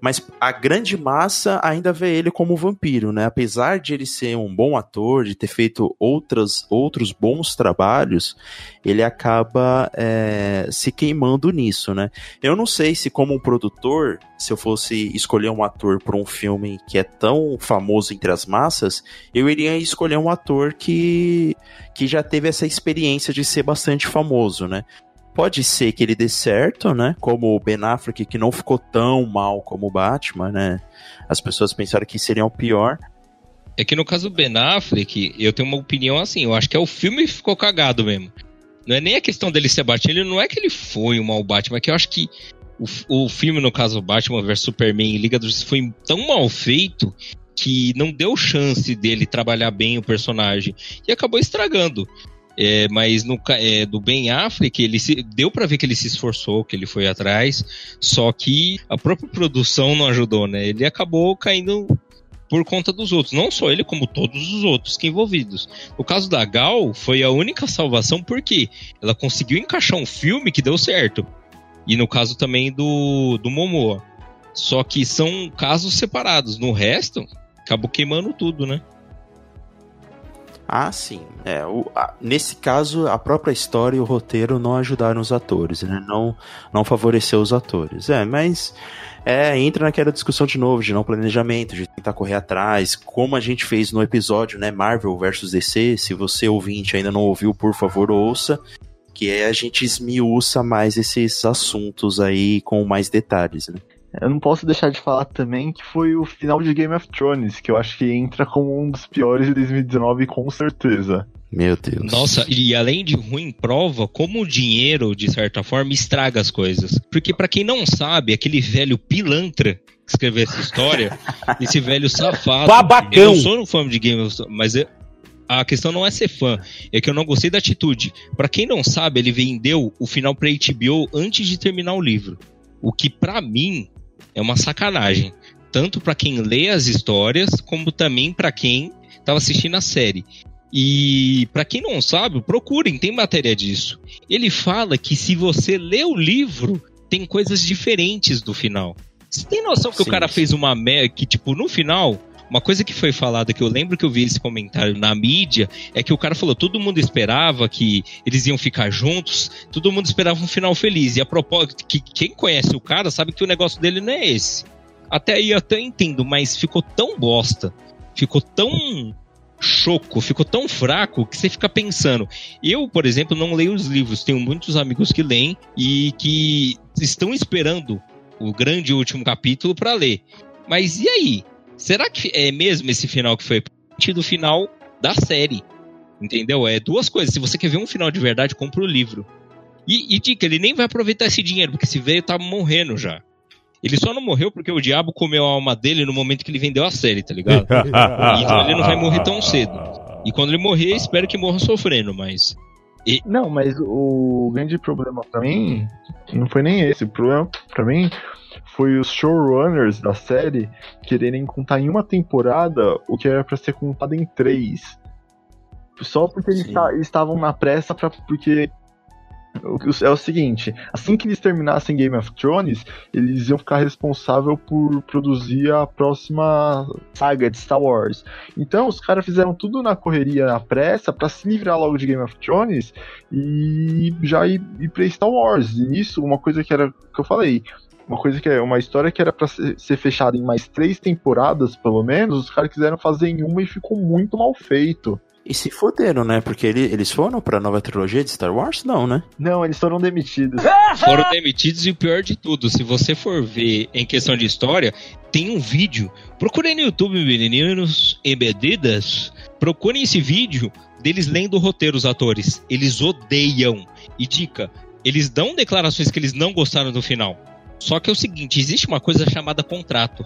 mas a grande massa ainda vê ele como vampiro, né? Apesar de ele ser um bom ator, de ter feito outras, outros bons trabalhos, ele acaba é, se queimando nisso, né? Eu não sei se como um produtor, se eu fosse escolher um ator para um filme que é tão famoso entre as massas, eu iria escolher um ator que, que já teve essa experiência de ser bastante famoso, né? Pode ser que ele dê certo, né? Como o Ben Affleck, que não ficou tão mal como o Batman, né? As pessoas pensaram que seria o pior. É que no caso do Ben Affleck, eu tenho uma opinião assim, eu acho que é o filme que ficou cagado mesmo. Não é nem a questão dele ser Batman, ele não é que ele foi um mau Batman, é que eu acho que o, o filme, no caso Batman vs Superman e Liga dos foi tão mal feito que não deu chance dele trabalhar bem o personagem e acabou estragando. É, mas no é, do Ben Affleck, ele se, deu para ver que ele se esforçou, que ele foi atrás, só que a própria produção não ajudou, né? Ele acabou caindo por conta dos outros, não só ele, como todos os outros que envolvidos. No caso da Gal, foi a única salvação porque ela conseguiu encaixar um filme que deu certo. E no caso também do, do Momoa. Só que são casos separados. No resto, acabou queimando tudo, né? Ah, sim. É, o, a, nesse caso, a própria história e o roteiro não ajudaram os atores, né? Não, não favoreceu os atores. É, mas é, entra naquela discussão de novo, de não planejamento, de tentar correr atrás, como a gente fez no episódio, né? Marvel versus DC. Se você ouvinte ainda não ouviu, por favor, ouça. Que é a gente esmiuça mais esses assuntos aí com mais detalhes, né? Eu não posso deixar de falar também que foi o final de Game of Thrones, que eu acho que entra como um dos piores de 2019 com certeza. Meu Deus. Nossa, e além de ruim, prova como o dinheiro, de certa forma, estraga as coisas. Porque para quem não sabe, aquele velho pilantra que escreveu essa história, esse velho safado. Babacão! Eu não sou um fã de Game of Thrones, mas eu- a questão não é ser fã, é que eu não gostei da atitude. Pra quem não sabe, ele vendeu o final pra HBO antes de terminar o livro. O que pra mim é uma sacanagem, tanto pra quem lê as histórias como também pra quem tava assistindo a série. E pra quem não sabe, procurem, tem matéria disso. Ele fala que se você lê o livro, tem coisas diferentes do final. Você tem noção que o Sim, cara sim. fez uma merda que tipo no final uma coisa que foi falada, que eu lembro que eu vi esse comentário na mídia, é que o cara falou: todo mundo esperava que eles iam ficar juntos, todo mundo esperava um final feliz. E a propósito, que quem conhece o cara sabe que o negócio dele não é esse. Até aí eu até entendo, mas ficou tão bosta, ficou tão choco, ficou tão fraco que você fica pensando. Eu, por exemplo, não leio os livros, tenho muitos amigos que leem e que estão esperando o grande último capítulo para ler. Mas e aí? Será que é mesmo esse final que foi do final da série? Entendeu? É duas coisas. Se você quer ver um final de verdade, compra o livro. E, e dica, ele nem vai aproveitar esse dinheiro, porque esse velho tá morrendo já. Ele só não morreu porque o diabo comeu a alma dele no momento que ele vendeu a série, tá ligado? então ele não vai morrer tão cedo. E quando ele morrer, espero que morra sofrendo, mas. Não, mas o grande problema pra mim não foi nem esse. O problema pra mim foi os showrunners da série quererem contar em uma temporada o que era pra ser contado em três. Só porque eles estavam na pressa para porque o que- é o seguinte, assim que eles terminassem Game of Thrones, eles iam ficar responsável por produzir a próxima saga de Star Wars. Então os caras fizeram tudo na correria, na pressa, pra se livrar logo de Game of Thrones e já ir, ir pra Star Wars. E nisso, uma coisa que era que eu falei, uma coisa que é uma história que era pra ser, fechada em mais três temporadas, pelo menos, os caras quiseram fazer em uma e ficou muito mal feito. E se foderam, né? Porque ele- eles foram pra nova trilogia de Star Wars? Não, né? Não, eles foram demitidos. foram demitidos e o pior de tudo, se você for ver em questão de história, tem um vídeo. Procurem no YouTube, meninos e medidas. Procurem esse vídeo deles lendo o roteiro, os atores. Eles odeiam. E dica, eles dão declarações que eles não gostaram do final. Só que é o seguinte, existe uma coisa chamada contrato.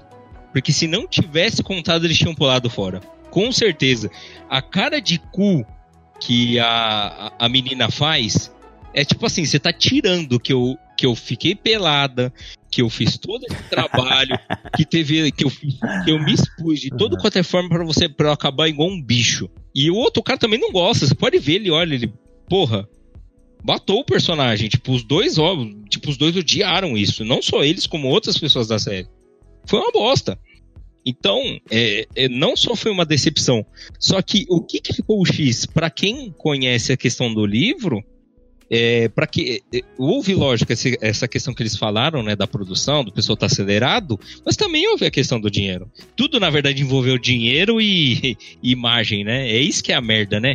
Porque se não tivesse contrato, eles tinham pulado fora. Com certeza. A cara de cu que a, a, menina faz é tipo assim, você tá tirando que eu, que eu fiquei pelada, que eu fiz todo esse trabalho, que teve, que eu, que eu me expus de todo quanto é forma pra você pra eu acabar igual um bicho. E o outro cara também não gosta, você pode ver, ele olha, ele, porra, matou o personagem, tipo, os dois, ó, tipo, os dois odiaram isso, não só eles, como outras pessoas da série. Foi uma bosta. Então, é, é, não só foi uma decepção, só que o que, que ficou o X? Pra quem conhece a questão do livro, é, para que é, houve lógica esse- essa questão que eles falaram, né, da produção, do pessoal tá acelerado, mas também houve a questão do dinheiro. Tudo na verdade envolveu dinheiro e, e imagem, né? É isso que é a merda, né?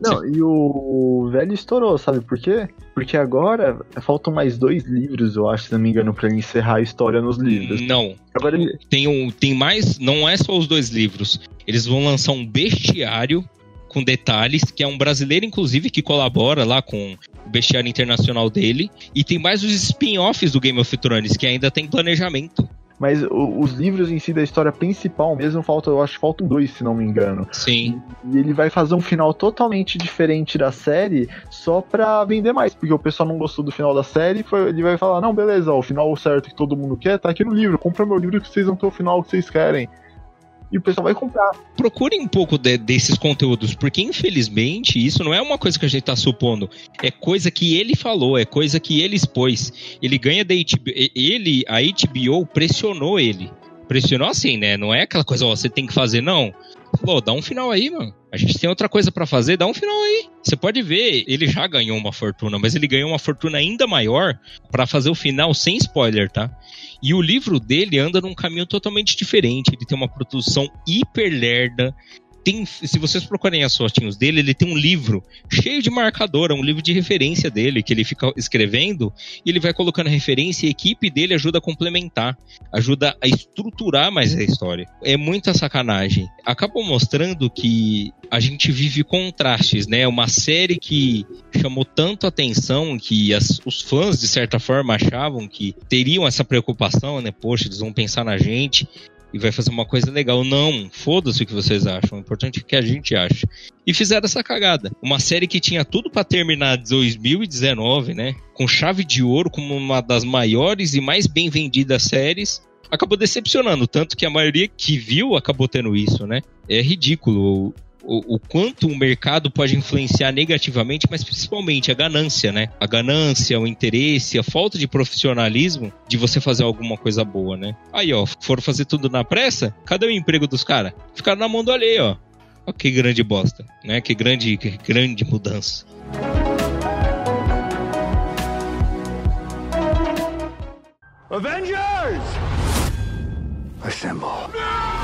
Não, e o velho estourou, sabe por quê? Porque agora faltam mais dois livros, eu acho, se não me engano, pra ele encerrar a história nos livros. Não, Agora ele. tem um, tem mais, não é só os dois livros. Eles vão lançar um bestiário com detalhes, que é um brasileiro inclusive que colabora lá com o bestiário internacional dele, e tem mais os spin-offs do Game of Thrones que ainda tem planejamento. Mas o- os livros em si da história principal mesmo falta, eu acho faltam dois, se não me engano. Sim. E ele vai fazer um final totalmente diferente da série só pra vender mais, porque o pessoal não gostou do final da série, foi- ele vai falar, não, beleza, ó, o final certo que todo mundo quer tá aqui no livro, compra meu livro que vocês vão ter o final que vocês querem. E o pessoal vai comprar. procurem um pouco de- desses conteúdos, porque infelizmente isso não é uma coisa que a gente tá supondo, é coisa que ele falou, é coisa que ele expôs. Ele ganha da HBO, ele, a HBO pressionou ele. Pressionou assim, né? Não é aquela coisa, ó, você tem que fazer, não. Falou, dá um final aí, mano. A gente tem outra coisa pra fazer, dá um final aí. Você pode ver, ele já ganhou uma fortuna, mas ele ganhou uma fortuna ainda maior pra fazer o final sem spoiler, tá? E o livro dele anda num caminho totalmente diferente. Ele tem uma produção hiper lerda, tem, se vocês procurarem as fotinhos dele, ele tem um livro cheio de marcador, é um livro de referência dele, que ele fica escrevendo e ele vai colocando referência e a equipe dele ajuda a complementar, ajuda a estruturar mais a história. É muita sacanagem. Acabou mostrando que a gente vive contrastes, né? Uma série que chamou tanto atenção que as, os fãs, de certa forma, achavam que teriam essa preocupação, né? Poxa, eles vão pensar na gente e vai fazer uma coisa legal. Não, foda-se o que vocês acham. O importante é que a gente ache. E fizeram essa cagada. Uma série que tinha tudo para terminar 2019, né? Com chave de ouro, como uma das maiores e mais bem vendidas séries. Acabou decepcionando, tanto que a maioria que viu acabou tendo isso, né? É ridículo o, o, quanto o mercado pode influenciar negativamente, mas principalmente a ganância, né? A ganância, o interesse, a falta de profissionalismo de você fazer alguma coisa boa, né? Aí, ó, foram fazer tudo na pressa, cadê o emprego dos caras? Ficaram na mão do alheio, ó. ó. Que grande bosta, né? Que grande, que grande mudança. Avengers! Assemble.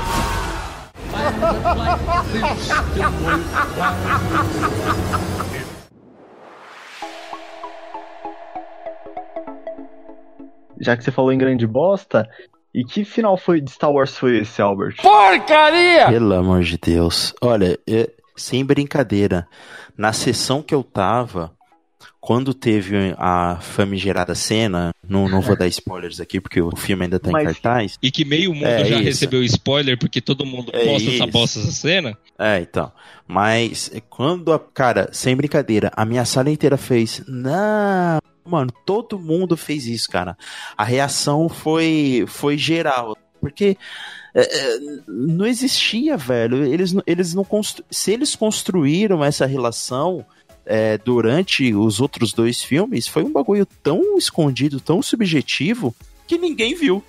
Já que você falou em grande bosta, e que final foi de Star Wars foi esse, Albert? Porcaria! Pelo amor de Deus. Olha, é, sem brincadeira, na sessão que eu tava, quando teve a famigerada cena, não, não vou dar spoilers aqui porque o filme ainda tá Mas, em cartaz. E que meio mundo é, já isso. recebeu spoiler porque todo mundo é posta isso. essa bosta essa cena. É, então. Mas quando a. Cara, sem brincadeira, a minha sala inteira fez. Não. Mano, todo mundo fez isso, cara. A reação foi, foi geral. Porque é, é, não existia, velho. Eles, eles não constru... Se eles construíram essa relação é, durante os outros dois filmes foi um bagulho tão escondido, tão subjetivo, que ninguém viu.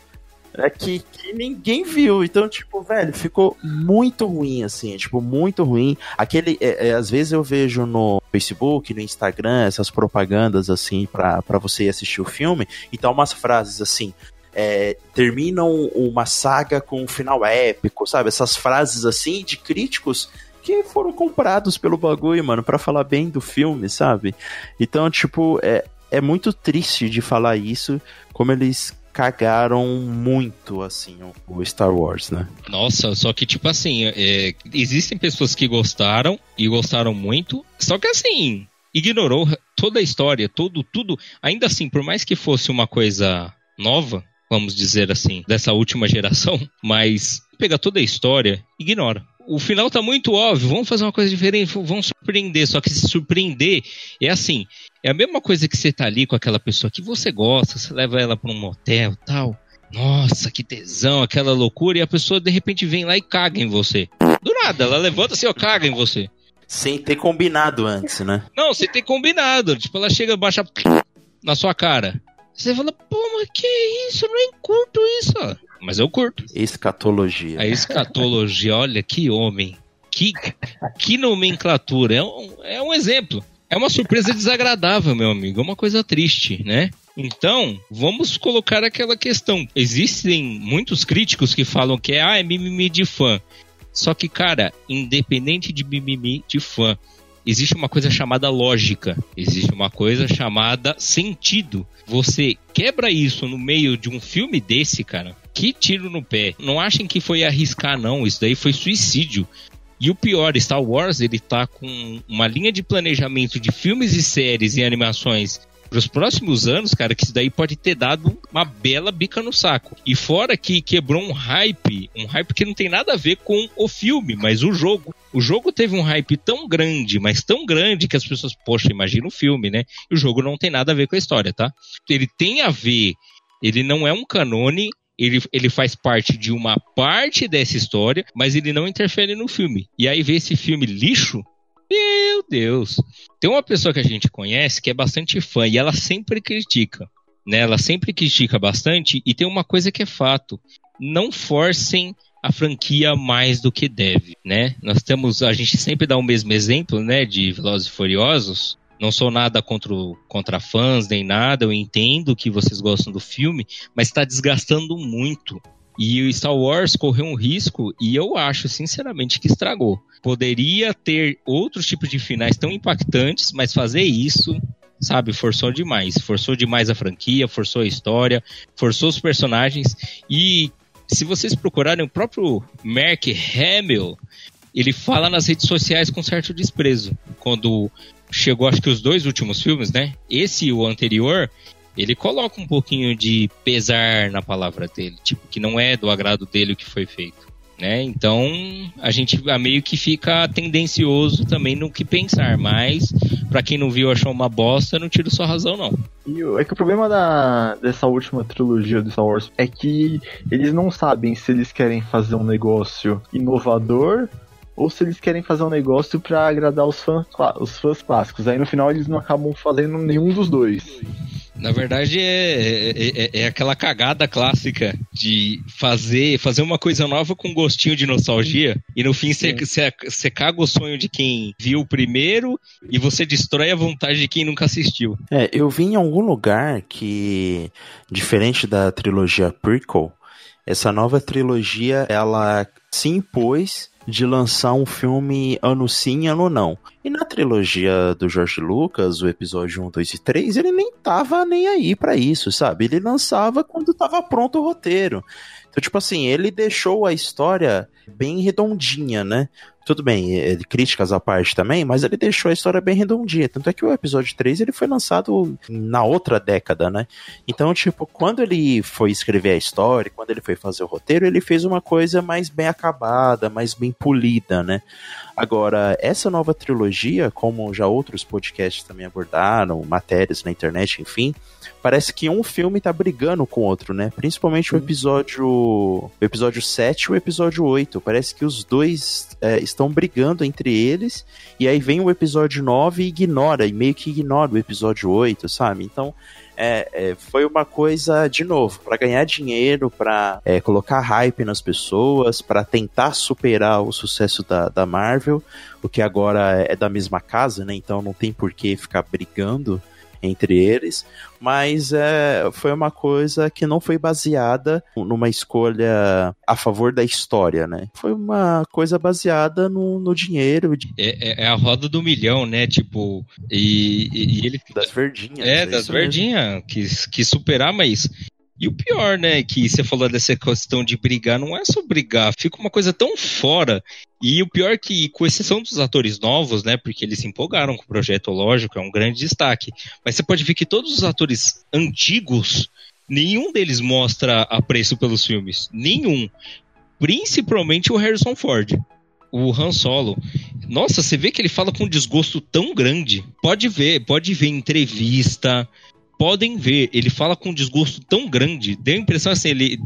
É que, que, ninguém viu. Então, tipo, velho, ficou muito ruim, assim, tipo, muito ruim. Aquele, é, é, às vezes eu vejo no Facebook, no Instagram, essas propagandas, assim, pra, você assistir o filme, então umas frases assim. É, terminam uma saga com um final épico, sabe? Essas frases assim de críticos que foram comprados pelo bagulho, mano, para falar bem do filme, sabe? Então, tipo, é, é muito triste de falar isso, como eles cagaram muito, assim, o Star Wars, né? Nossa, só que, tipo assim, é, existem pessoas que gostaram e gostaram muito, só que assim, ignorou toda a história, todo, tudo. Ainda assim, por mais que fosse uma coisa nova, vamos dizer assim, dessa última geração, mas pega toda a história, ignora o final tá muito óbvio, vamos fazer uma coisa diferente, vamos surpreender. Só que se surpreender é assim: é a mesma coisa que você tá ali com aquela pessoa que você gosta, você leva ela para um motel tal. Nossa, que tesão, aquela loucura, e a pessoa de repente vem lá e caga em você. Do nada, ela levanta assim, ó, caga em você. Sem ter combinado antes, né? Não, sem ter combinado. Tipo, ela chega, baixa na sua cara. Você fala, pô, mas que isso? Eu nem curto isso mas eu curto. Escatologia. A escatologia, olha que homem. Que, que nomenclatura. É um, é um exemplo. É uma surpresa desagradável, meu amigo. É uma coisa triste, né? Então, vamos colocar aquela questão. Existem muitos críticos que falam que é, ah, é mimimi de fã. Só que, cara, independente de mimimi de fã, existe uma coisa chamada lógica, existe uma coisa chamada sentido. Você quebra isso no meio de um filme desse, cara, que tiro no pé. Não achem que foi arriscar, não. Isso daí foi suicídio. E o pior, Star Wars, ele tá com uma linha de planejamento de filmes e séries e animações para os próximos anos, cara, que isso daí pode ter dado uma bela bica no saco. E fora que quebrou um hype, um hype que não tem nada a ver com o filme, mas o jogo. O jogo teve um hype tão grande, mas tão grande que as pessoas, poxa, imagina o filme, né? E o jogo não tem nada a ver com a história, tá? Ele tem a ver, ele não é um canone, ele, ele faz parte de uma parte dessa história, mas ele não interfere no filme. E aí ver esse filme lixo, meu Deus. Tem uma pessoa que a gente conhece que é bastante fã e ela sempre critica. Né? Ela sempre critica bastante e tem uma coisa que é fato. Não forcem a franquia mais do que deve, né? Nós temos, a gente sempre dá o mesmo exemplo, né, de Velozes e Furiosos, não sou nada contra, contra fãs nem nada, eu entendo que vocês gostam do filme, mas está desgastando muito. E o Star Wars correu um risco e eu acho, sinceramente, que estragou. Poderia ter outros tipos de finais tão impactantes, mas fazer isso, sabe, forçou demais. Forçou demais a franquia, forçou a história, forçou os personagens. E se vocês procurarem o próprio Mark Hamill, ele fala nas redes sociais com certo desprezo. Quando chegou, acho que os dois últimos filmes, né? Esse e o anterior, ele coloca um pouquinho de pesar na palavra dele, tipo, que não é do agrado dele o que foi feito. Né? Então a gente meio que fica tendencioso também no que pensar, mas para quem não viu achou uma bosta, não tira sua razão não. E é que o problema da, dessa última trilogia do Star Wars é que eles não sabem se eles querem fazer um negócio inovador ou se eles querem fazer um negócio para agradar os fãs, os fãs clássicos. Aí no final eles não acabam fazendo nenhum dos dois. Na verdade, é, é, é, aquela cagada clássica de fazer, fazer uma coisa nova com gostinho de nostalgia e no fim você caga o sonho de quem viu o primeiro e você destrói a vontade de quem nunca assistiu. É, eu vi em algum lugar que, diferente da trilogia prequel, essa nova trilogia ela se impôs de lançar um filme ano sim, ano não. E na trilogia do George Lucas, o episódio 1, 2 e 3, ele nem tava nem aí para isso, sabe? Ele lançava quando tava pronto o roteiro. Então, tipo assim, ele deixou a história bem redondinha, né? Tudo bem, ele, críticas à parte também, mas ele deixou a história bem redondinha. Tanto é que o episódio 3 ele foi lançado na outra década, né? Então, tipo, quando ele foi escrever a história, quando ele foi fazer o roteiro, ele fez uma coisa mais bem acabada, mais bem polida, né? Agora, essa nova trilogia, como já outros podcasts também abordaram, matérias na internet, enfim, parece que um filme tá brigando com o outro, né? Principalmente o episódio. O episódio 7 e o episódio 8. Parece que os dois é, estão brigando entre eles. E aí vem o episódio 9 e ignora, e meio que ignora o episódio 8, sabe? Então. É, é, foi uma coisa, de novo, para ganhar dinheiro, para é, colocar hype nas pessoas, para tentar superar o sucesso da, da Marvel, o que agora é da mesma casa, né? Então não tem por que ficar brigando entre eles, mas é, foi uma coisa que não foi baseada numa escolha a favor da história, né? Foi uma coisa baseada no, no dinheiro. É, é, é, a roda do milhão, né? Tipo, e, e ele. Das verdinhas. É, é das verdinhas, que, que superar, mas e o pior, né, que você falou dessa questão de brigar, não é só brigar, fica uma coisa tão fora. E o pior que, com exceção dos atores novos, né, porque eles se empolgaram com o projeto, lógico, é um grande destaque. Mas você pode ver que todos os atores antigos, nenhum deles mostra apreço pelos filmes. Nenhum. Principalmente o Harrison Ford o Han Solo. Nossa, você vê que ele fala com um desgosto tão grande. Pode ver, pode ver entrevista, podem ver, ele fala com um desgosto tão grande, deu a impressão assim, ele,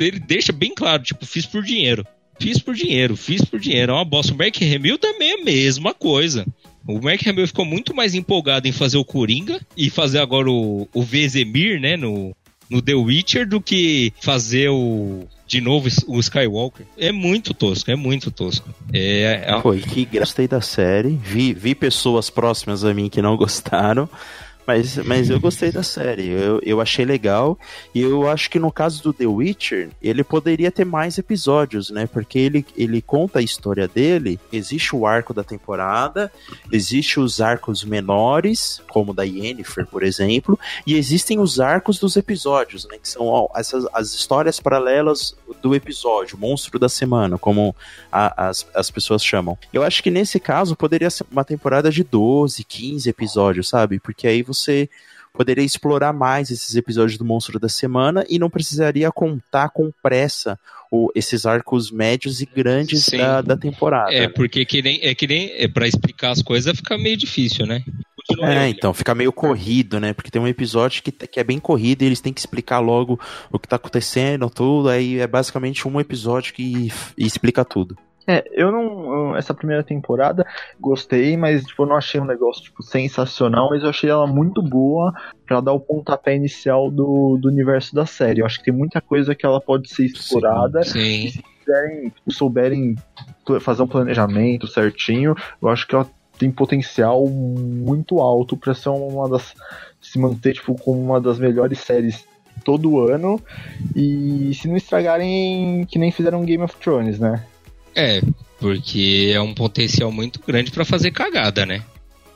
ele deixa bem claro, tipo, fiz por dinheiro. Fiz por dinheiro, fiz por dinheiro, é uma bosta. O Mark Hamill também é a mesma coisa. O Mark Hamill ficou muito mais empolgado em fazer o Coringa e fazer agora o, o Vezemir, né, no, no The Witcher, do que fazer o de novo o Skywalker. É muito tosco, é muito tosco. É, é... Foi que gostei da série, vi, vi pessoas próximas a mim que não gostaram. Mas, mas eu gostei da série, eu, eu achei legal. E eu acho que no caso do The Witcher, ele poderia ter mais episódios, né? Porque ele, ele conta a história dele. Existe o arco da temporada, existe os arcos menores, como da Yennefer, por exemplo, e existem os arcos dos episódios, né? Que são ó, essas, as histórias paralelas do episódio, monstro da semana, como a, as, as pessoas chamam. Eu acho que nesse caso poderia ser uma temporada de 12, 15 episódios, sabe? Porque aí você poderia explorar mais esses episódios do Monstro da Semana e não precisaria contar com pressa o, esses arcos médios e grandes da, da, temporada. É, porque que nem, é que nem é, para explicar as coisas fica meio difícil, né? É, então, fica meio corrido, né? Porque tem um episódio que, que é bem corrido e eles têm que explicar logo o que tá acontecendo, tudo. Aí é basicamente um episódio que explica tudo. É, eu não. Essa primeira temporada gostei, mas tipo, eu não achei um negócio tipo, sensacional, mas eu achei ela muito boa para dar o pontapé inicial do, do universo da série. Eu acho que tem muita coisa que ela pode ser explorada. Sim. sim. se quiserem, souberem fazer um planejamento certinho, eu acho que ela tem potencial muito alto para ser uma das. se manter tipo, como uma das melhores séries todo ano. E se não estragarem, que nem fizeram Game of Thrones, né? É, porque é um potencial muito grande para fazer cagada, né?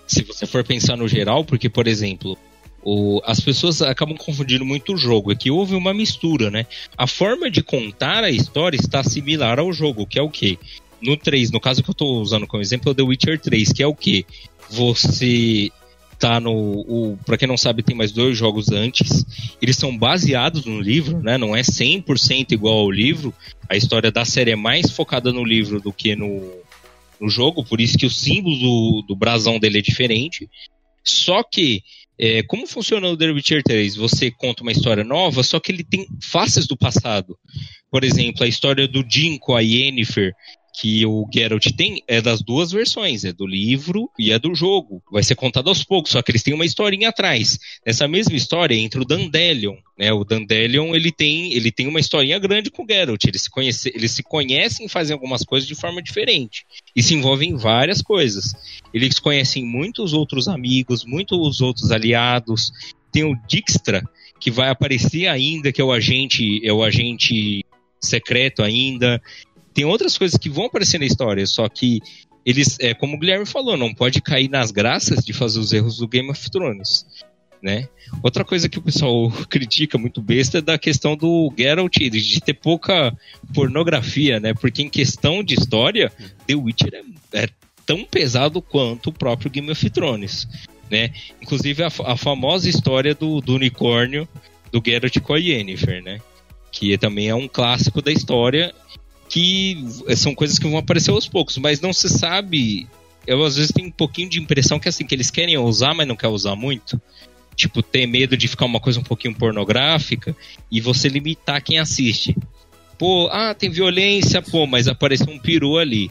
Se você for pensar no geral, porque, por exemplo, o, as pessoas acabam confundindo muito o jogo. É que houve uma mistura, né? A forma de contar a história está similar ao jogo, que é o quê? No 3, no caso que eu estou usando como exemplo, é o The Witcher 3, que é o quê? Você tá no. O, pra quem não sabe, tem mais dois jogos antes. Eles são baseados no livro, né? Não é 100% igual ao livro. A história da série é mais focada no livro do que no, no jogo, por isso que o símbolo do, do brasão dele é diferente. Só que, é, como funciona o The Witcher 3? Você conta uma história nova, só que ele tem faces do passado. Por exemplo, a história do Jim com a Yennefer, que o Geralt tem é das duas versões, é do livro e é do jogo. Vai ser contado aos poucos, só que eles têm uma historinha atrás. Nessa mesma história entra o Dandelion, né? O Dandelion, ele tem, ele tem uma historinha grande com o Geralt, eles se, conhece, eles se conhecem e fazem algumas coisas de forma diferente. E se envolvem em várias coisas. Eles conhecem muitos outros amigos, muitos outros aliados. Tem o Dijkstra, que vai aparecer ainda, que é o agente, é o agente secreto ainda tem outras coisas que vão aparecer na história, só que eles, é, como o Guilherme falou, não pode cair nas graças de fazer os erros do Game of Thrones. Né? Outra coisa que o pessoal critica muito besta é da questão do Geralt de ter pouca pornografia, né? Porque em questão de história, The Witcher é, é tão pesado quanto o próprio Game of Thrones, né? Inclusive a, a famosa história do, do unicórnio do Geralt com a Yennefer, né? Que também é um clássico da história que são coisas que vão aparecer aos poucos, mas não se sabe. Eu às vezes tenho um pouquinho de impressão que assim, que eles querem usar, mas não quer usar muito. Tipo, ter medo de ficar uma coisa um pouquinho pornográfica e você limitar quem assiste. Pô, ah, tem violência, pô, mas apareceu um peru ali.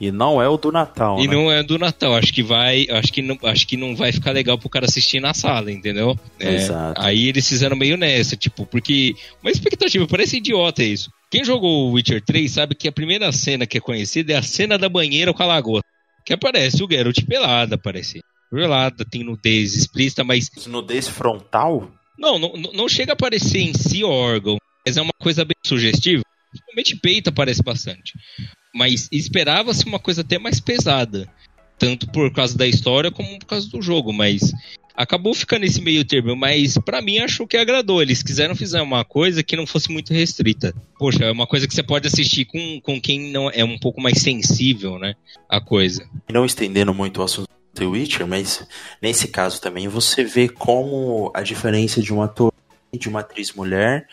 E não é o do Natal. E né? não é do Natal. Acho que vai. Acho que não, acho que não vai ficar legal pro cara assistir na sala, entendeu? É, Exato. Aí eles fizeram meio nessa, tipo, porque. Uma expectativa, parece idiota isso. Quem jogou o Witcher 3 sabe que a primeira cena que é conhecida é a cena da banheira com a lagoa. Que aparece o Geralt pelada, aparece. Pelada, tem nudez explícita, mas. Nudez frontal? Não, não, não chega a aparecer em si órgão, mas é uma coisa bem sugestiva. Principalmente peito aparece bastante. Mas esperava-se uma coisa até mais pesada. Tanto por causa da história como por causa do jogo, mas acabou ficando nesse meio termo, mas para mim acho que agradou. Eles quiseram fazer uma coisa que não fosse muito restrita. Poxa, é uma coisa que você pode assistir com, com quem não é um pouco mais sensível, né? A coisa. Não estendendo muito o assunto do The Witcher, mas nesse caso também você vê como a diferença de um ator e de uma atriz mulher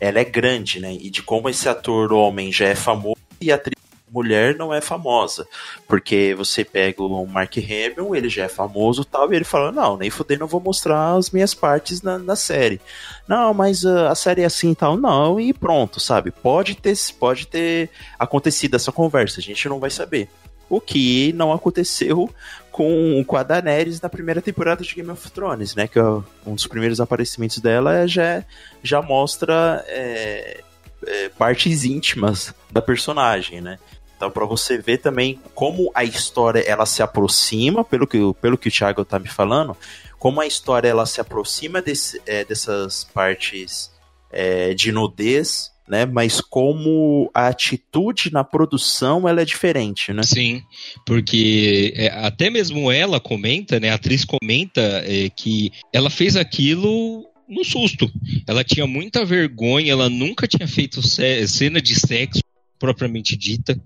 ela é grande, né? E de como esse ator homem já é famoso e a atriz mulher não é famosa. Porque você pega o Mark Hamill, ele já é famoso tal, e ele fala: Não, nem fudei, não vou mostrar as minhas partes na, na série. Não, mas uh, a série é assim e tal, não, e pronto, sabe? Pode ter, pode ter acontecido essa conversa, a gente não vai saber. O que não aconteceu com, com a Daenerys na primeira temporada de Game of Thrones, né? Que é um dos primeiros aparecimentos dela já, já mostra é, é, partes íntimas da personagem, né? Então, para você ver também como a história ela se aproxima, pelo que, pelo que o Thiago tá me falando, como a história ela se aproxima desse, é, dessas partes é, de nudez, né? Mas como a atitude na produção ela é diferente, né? Sim, porque é, até mesmo ela comenta, né? A atriz comenta é, que ela fez aquilo no susto. Ela tinha muita vergonha, ela nunca tinha feito cena de sexo propriamente dita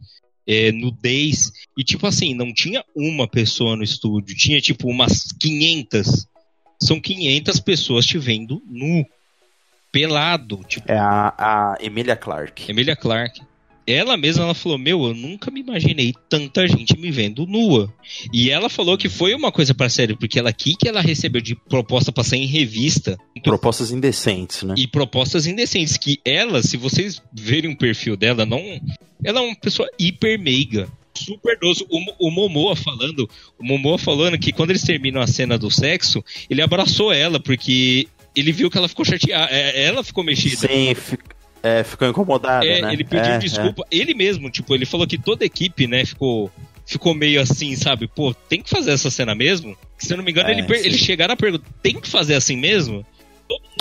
é, nudez. E, tipo assim, não tinha uma pessoa no estúdio, tinha, tipo, umas 500. São 500 pessoas te vendo nu, pelado. Tipo. É a, a Emilia Clarke. Emilia Clarke. Ela mesma ela falou: Meu, eu nunca me imaginei tanta gente me vendo nua. E ela falou que foi uma coisa para sério, porque ela aqui que ela recebeu de proposta para sair em revista. Propostas indecentes, né? E propostas indecentes. Que ela, se vocês verem o perfil dela, não. Ela é uma pessoa hiper meiga super doce. O, o Momoa falando, o Momoa falando que quando eles terminam a cena do sexo, ele abraçou ela porque ele viu que ela ficou chateada, é, ela ficou mexida. Sim, é, ficou incomodado, é, né? Ele pediu é, desculpa. É. Ele mesmo, tipo, ele falou que toda a equipe, né, ficou, ficou meio assim, sabe? Pô, tem que fazer essa cena mesmo? Se eu não me engano, É, ele, sim. ele chegaram a perguntar, tem que fazer assim mesmo?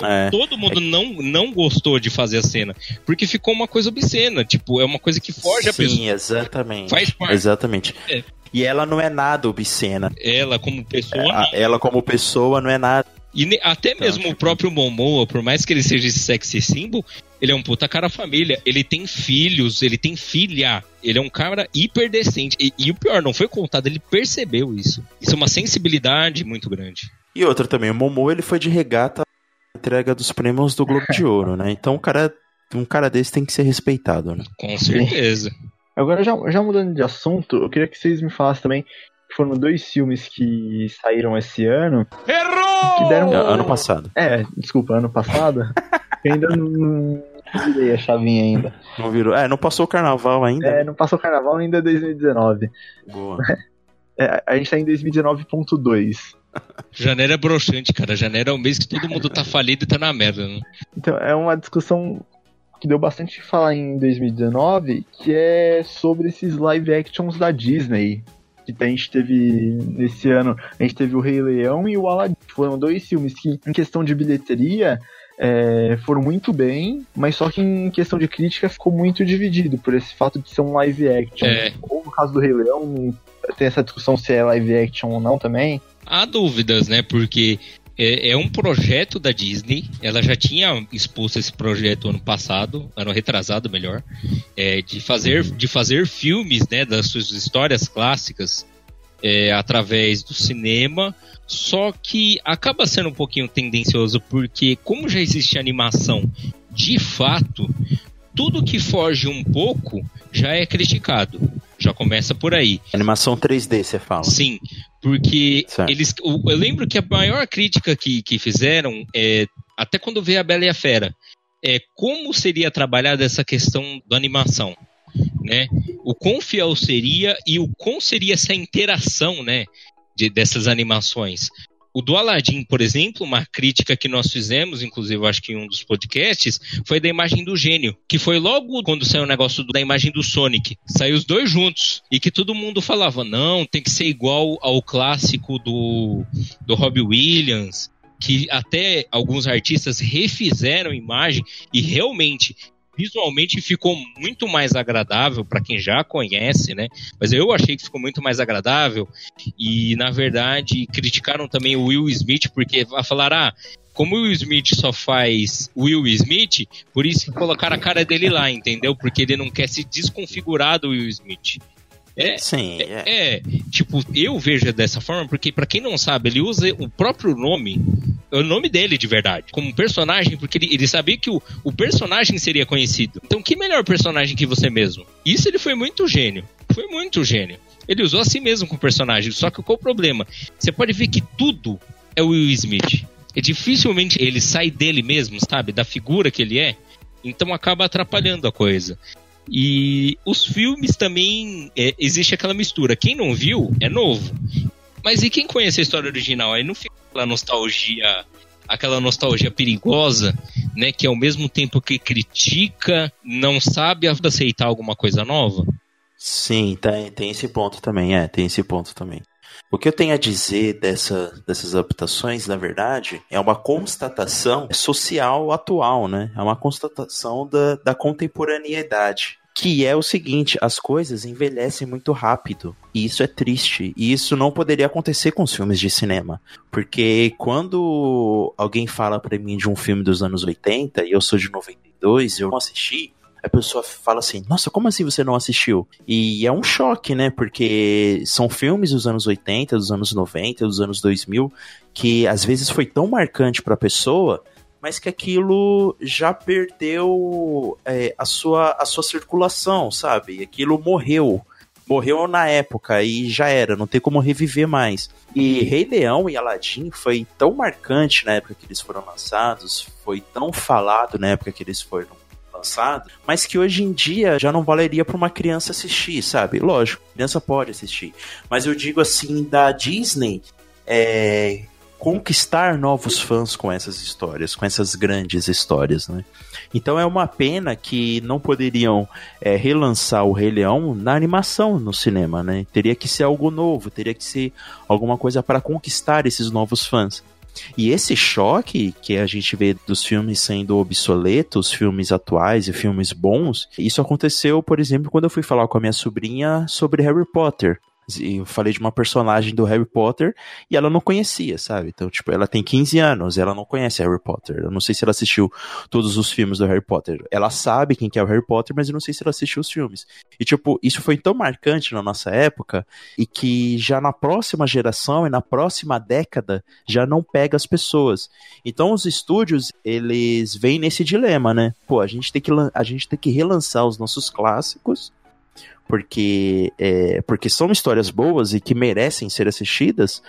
É. Todo mundo não, não gostou de fazer a cena. Porque ficou uma coisa obscena. Tipo, é uma coisa que foge Sim, a pessoa. Sim, exatamente. Faz parte. Exatamente. É. E ela não é nada obscena. Ela, como pessoa. É, ela, como pessoa, não é nada. E até Então, mesmo o próprio Momoa, por mais que ele seja esse sexy symbol, ele é um puta cara família. Ele tem filhos, ele tem filha. Ele é um cara hiper decente. E, e o pior, não foi contado, ele percebeu isso. Isso é uma sensibilidade muito grande. E outra também, o Momoa ele foi de regata à entrega dos prêmios do Globo de Ouro, né? Então o cara, um cara desse tem que ser respeitado, né? Com certeza. Agora, já, já mudando de assunto, eu queria que vocês me falassem também que foram dois filmes que saíram esse ano. Errou! Que deram. É, Ano passado. É, desculpa, ano passado. ainda não virei a chavinha ainda. Não virou. É, não passou o carnaval ainda. É, não passou carnaval ainda é 2019. Boa. É, a gente tá em 2019.2. Janeiro é broxante, cara. Janeiro é o mês que todo mundo tá falido e tá na merda, né? Então, é uma discussão que deu bastante que falar em 2019, que é sobre esses live actions da Disney. Que a gente teve nesse ano, a gente teve o Rei Leão e o Aladdin. Foram dois filmes que, em questão de bilheteria, é, foram muito bem, mas só que em questão de crítica ficou muito dividido por esse fato de ser um live action. É. Ou no caso do Rei Leão, tem essa discussão se é live action ou não também. Há dúvidas, né? Porque é, é, um projeto da Disney. Ela já tinha exposto esse projeto ano passado, ano retrasado, melhor, é, de fazer de fazer filmes, né, das suas histórias clássicas é, através do cinema. Só que acaba sendo um pouquinho tendencioso porque, como já existe animação, de fato, tudo que foge um pouco já é criticado. Já começa por aí. Animação 3D, você fala. Sim, porque Certo. eles. Eu lembro que a maior crítica que, que fizeram, é, até quando veio a Bela e a Fera, é como seria trabalhada essa questão da animação. Né? O quão fiel seria e o quão seria essa interação né, de, dessas animações. O do Aladdin, por exemplo, uma crítica que nós fizemos, inclusive acho que em um dos podcasts, foi da imagem do gênio, que foi logo quando saiu o negócio da imagem do Sonic. Saiu os dois juntos. E que todo mundo falava, não, tem que ser igual ao clássico do, do Robbie Williams. Que até alguns artistas refizeram a imagem e realmente visualmente ficou muito mais agradável para quem já conhece, né? Mas eu achei que ficou muito mais agradável e na verdade criticaram também o Will Smith porque falaram ah, como o Will Smith só faz Will Smith, por isso que colocaram a cara dele lá, entendeu? Porque ele não quer se desconfigurar do Will Smith. É, Sim, é. é, tipo, eu vejo dessa forma, porque pra quem não sabe, ele usa o próprio nome, é o nome dele de verdade, como personagem, porque ele, ele sabia que o, o personagem seria conhecido. Então, que melhor personagem que você mesmo? Isso ele foi muito gênio. Foi muito gênio. Ele usou a si mesmo com o personagem. Só que qual o problema? Você pode ver que tudo é o Will Smith. E dificilmente ele sai dele mesmo, sabe? Da figura que ele é. Então acaba atrapalhando a coisa. E os filmes também é, existe aquela mistura. Quem não viu é novo. Mas e quem conhece a história original? Aí não fica aquela nostalgia, aquela nostalgia perigosa, né? Que ao mesmo tempo que critica, não sabe aceitar alguma coisa nova. Sim, tem, tem esse ponto também, é, tem esse ponto também. O que eu tenho a dizer dessa, dessas adaptações, na verdade, é uma constatação social atual, né? É uma constatação da, da contemporaneidade. Que é o seguinte, as coisas envelhecem muito rápido. E isso é triste. E isso não poderia acontecer com os filmes de cinema. Porque quando alguém fala pra mim de um filme dos anos 80, e eu sou de 92, eu não assisti, a pessoa fala assim: Nossa, como assim você não assistiu? E é um choque, né? Porque são filmes dos anos 80, dos anos 90, dos anos 2000, que às vezes foi tão marcante pra pessoa, mas que aquilo já perdeu é, a, sua, a sua circulação, sabe? Aquilo morreu. Morreu na época e já era, não tem como reviver mais. E Rei Leão e Aladdin foi tão marcante na época que eles foram lançados, foi tão falado na época que eles foram lançado, mas que hoje em dia já não valeria para uma criança assistir, sabe? Lógico, criança pode assistir, mas eu digo assim da Disney é, conquistar novos fãs com essas histórias, com essas grandes histórias, né? Então é uma pena que não poderiam é, relançar o Rei Leão na animação no cinema, né? Teria que ser algo novo, teria que ser alguma coisa para conquistar esses novos fãs. E esse choque que a gente vê dos filmes sendo obsoletos, filmes atuais e filmes bons, isso aconteceu, por exemplo, quando eu fui falar com a minha sobrinha sobre Harry Potter eu falei de uma personagem do Harry Potter e ela não conhecia, sabe? Então, tipo, ela tem 15 anos, ela não conhece Harry Potter. Eu não sei se ela assistiu todos os filmes do Harry Potter. Ela sabe quem que é o Harry Potter, mas eu não sei se ela assistiu os filmes. E, tipo, isso foi tão marcante na nossa época e que já na próxima geração e na próxima década já não pega as pessoas. Então, os estúdios, eles vêm nesse dilema, né? Pô, a gente tem que, a gente tem que relançar os nossos clássicos porque, é, porque são histórias boas e que merecem ser assistidas,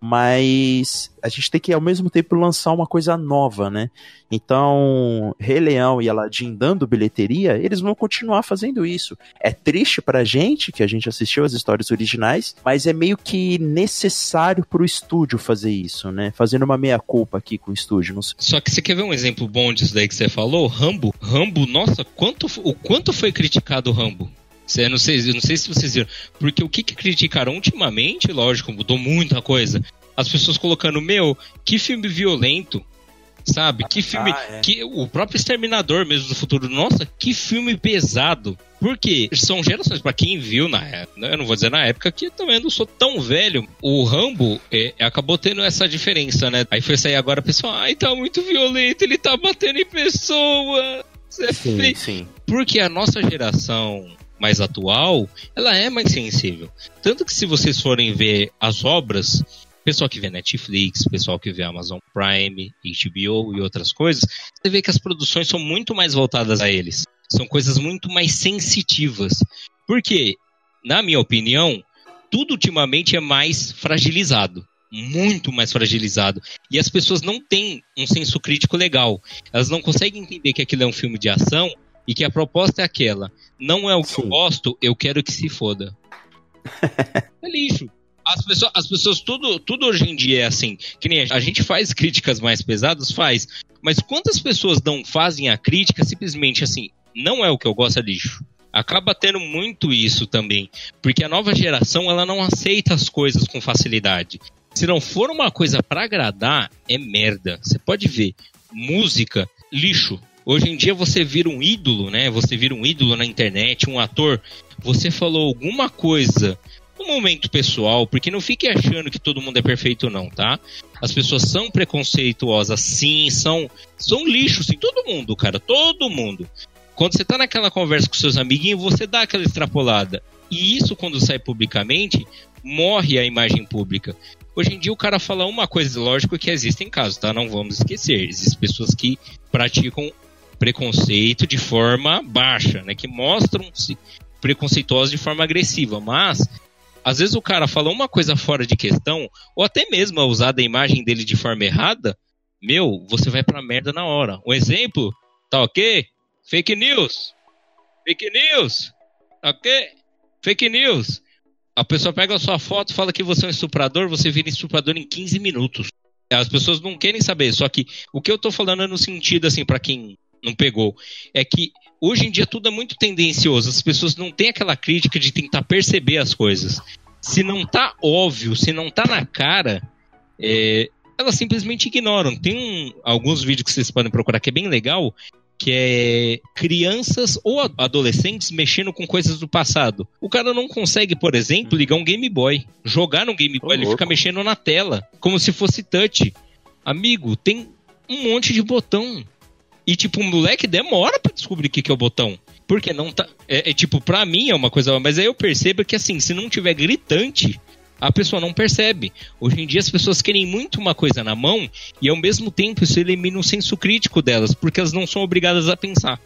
mas a gente tem que ao mesmo tempo lançar uma coisa nova, né? Então, Rei Leão e Aladdin dando bilheteria, eles vão continuar fazendo isso. É triste pra gente que a gente assistiu as histórias originais, mas é meio que necessário pro estúdio fazer isso, né? Fazendo uma meia culpa aqui com o estúdio. Só que você quer ver um exemplo bom disso daí que você falou? Rambo. Rambo, nossa, quanto, o quanto foi criticado o Rambo? Eu não sei, eu não sei se vocês viram. Porque o que, que criticaram ultimamente, lógico, mudou muita coisa. As pessoas colocando, meu, que filme violento, sabe? Que filme. Ah, é. que O próprio Exterminador mesmo do futuro. Nossa, que filme pesado. Porque são gerações, para quem viu na época, eu não vou dizer na época, que também não sou tão velho. O Rambo é, acabou tendo essa diferença, né? Aí foi sair agora, pessoal, ai, tá muito violento, ele tá batendo em pessoa. Sim, sim. Porque a nossa geração mais atual, ela é mais sensível. Tanto que se vocês forem ver as obras, pessoal que vê Netflix, pessoal que vê Amazon Prime, HBO e outras coisas, você vê que as produções são muito mais voltadas a eles. São coisas muito mais sensitivas. Porque, na minha opinião, tudo ultimamente é mais fragilizado. Muito mais fragilizado. E as pessoas não têm um senso crítico legal. Elas não conseguem entender que aquilo é um filme de ação e que a proposta é aquela. Não é o que Sim. eu gosto, eu quero que se foda. é lixo. As pessoas, as pessoas tudo, tudo hoje em dia é assim. Que nem a gente faz críticas mais pesadas, faz. Mas quantas pessoas não fazem a crítica simplesmente assim? Não é o que eu gosto, é lixo. Acaba tendo muito isso também. Porque a nova geração ela não aceita as coisas com facilidade. Se não for uma coisa para agradar, é merda. Você pode ver. Música, lixo. Hoje em dia você vira um ídolo, né? Você vira um ídolo na internet, um ator. Você falou alguma coisa no momento pessoal, porque não fique achando que todo mundo é perfeito não, tá? As pessoas são preconceituosas, sim, são são lixo, sim, todo mundo, cara, todo mundo. Quando você tá naquela conversa com seus amiguinhos, você dá aquela extrapolada. E isso quando sai publicamente, morre a imagem pública. Hoje em dia o cara fala uma coisa, lógico que existem casos, tá? Não vamos esquecer. Existem pessoas que praticam preconceito de forma baixa, né? Que mostram-se preconceituosos de forma agressiva, mas às vezes o cara fala uma coisa fora de questão, ou até mesmo a usar a imagem dele de forma errada, meu, você vai pra merda na hora. Um exemplo, tá ok? Fake news. Fake news. Tá ok? Fake news. A pessoa pega a sua foto, fala que você é um estuprador, você vira estuprador em 15 minutos. As pessoas não querem saber, só que o que eu tô falando é no sentido, assim, para quem não pegou. É que hoje em dia tudo é muito tendencioso. As pessoas não têm aquela crítica de tentar perceber as coisas. Se não tá óbvio, se não tá na cara, é, elas simplesmente ignoram. Tem um, alguns vídeos que vocês podem procurar que é bem legal, que é crianças ou adolescentes mexendo com coisas do passado. O cara não consegue, por exemplo, ligar um Game Boy, jogar no Game Boy, ele fica mexendo na tela, como se fosse touch. Amigo, tem um monte de botão. E, tipo, o moleque demora para descobrir o que, que é o botão. Porque não tá. É, é, tipo, pra mim é uma coisa. Mas aí eu percebo que, assim, se não tiver gritante, a pessoa não percebe. Hoje em dia as pessoas querem muito uma coisa na mão e ao mesmo tempo isso elimina o senso crítico delas, porque elas não são obrigadas a pensar.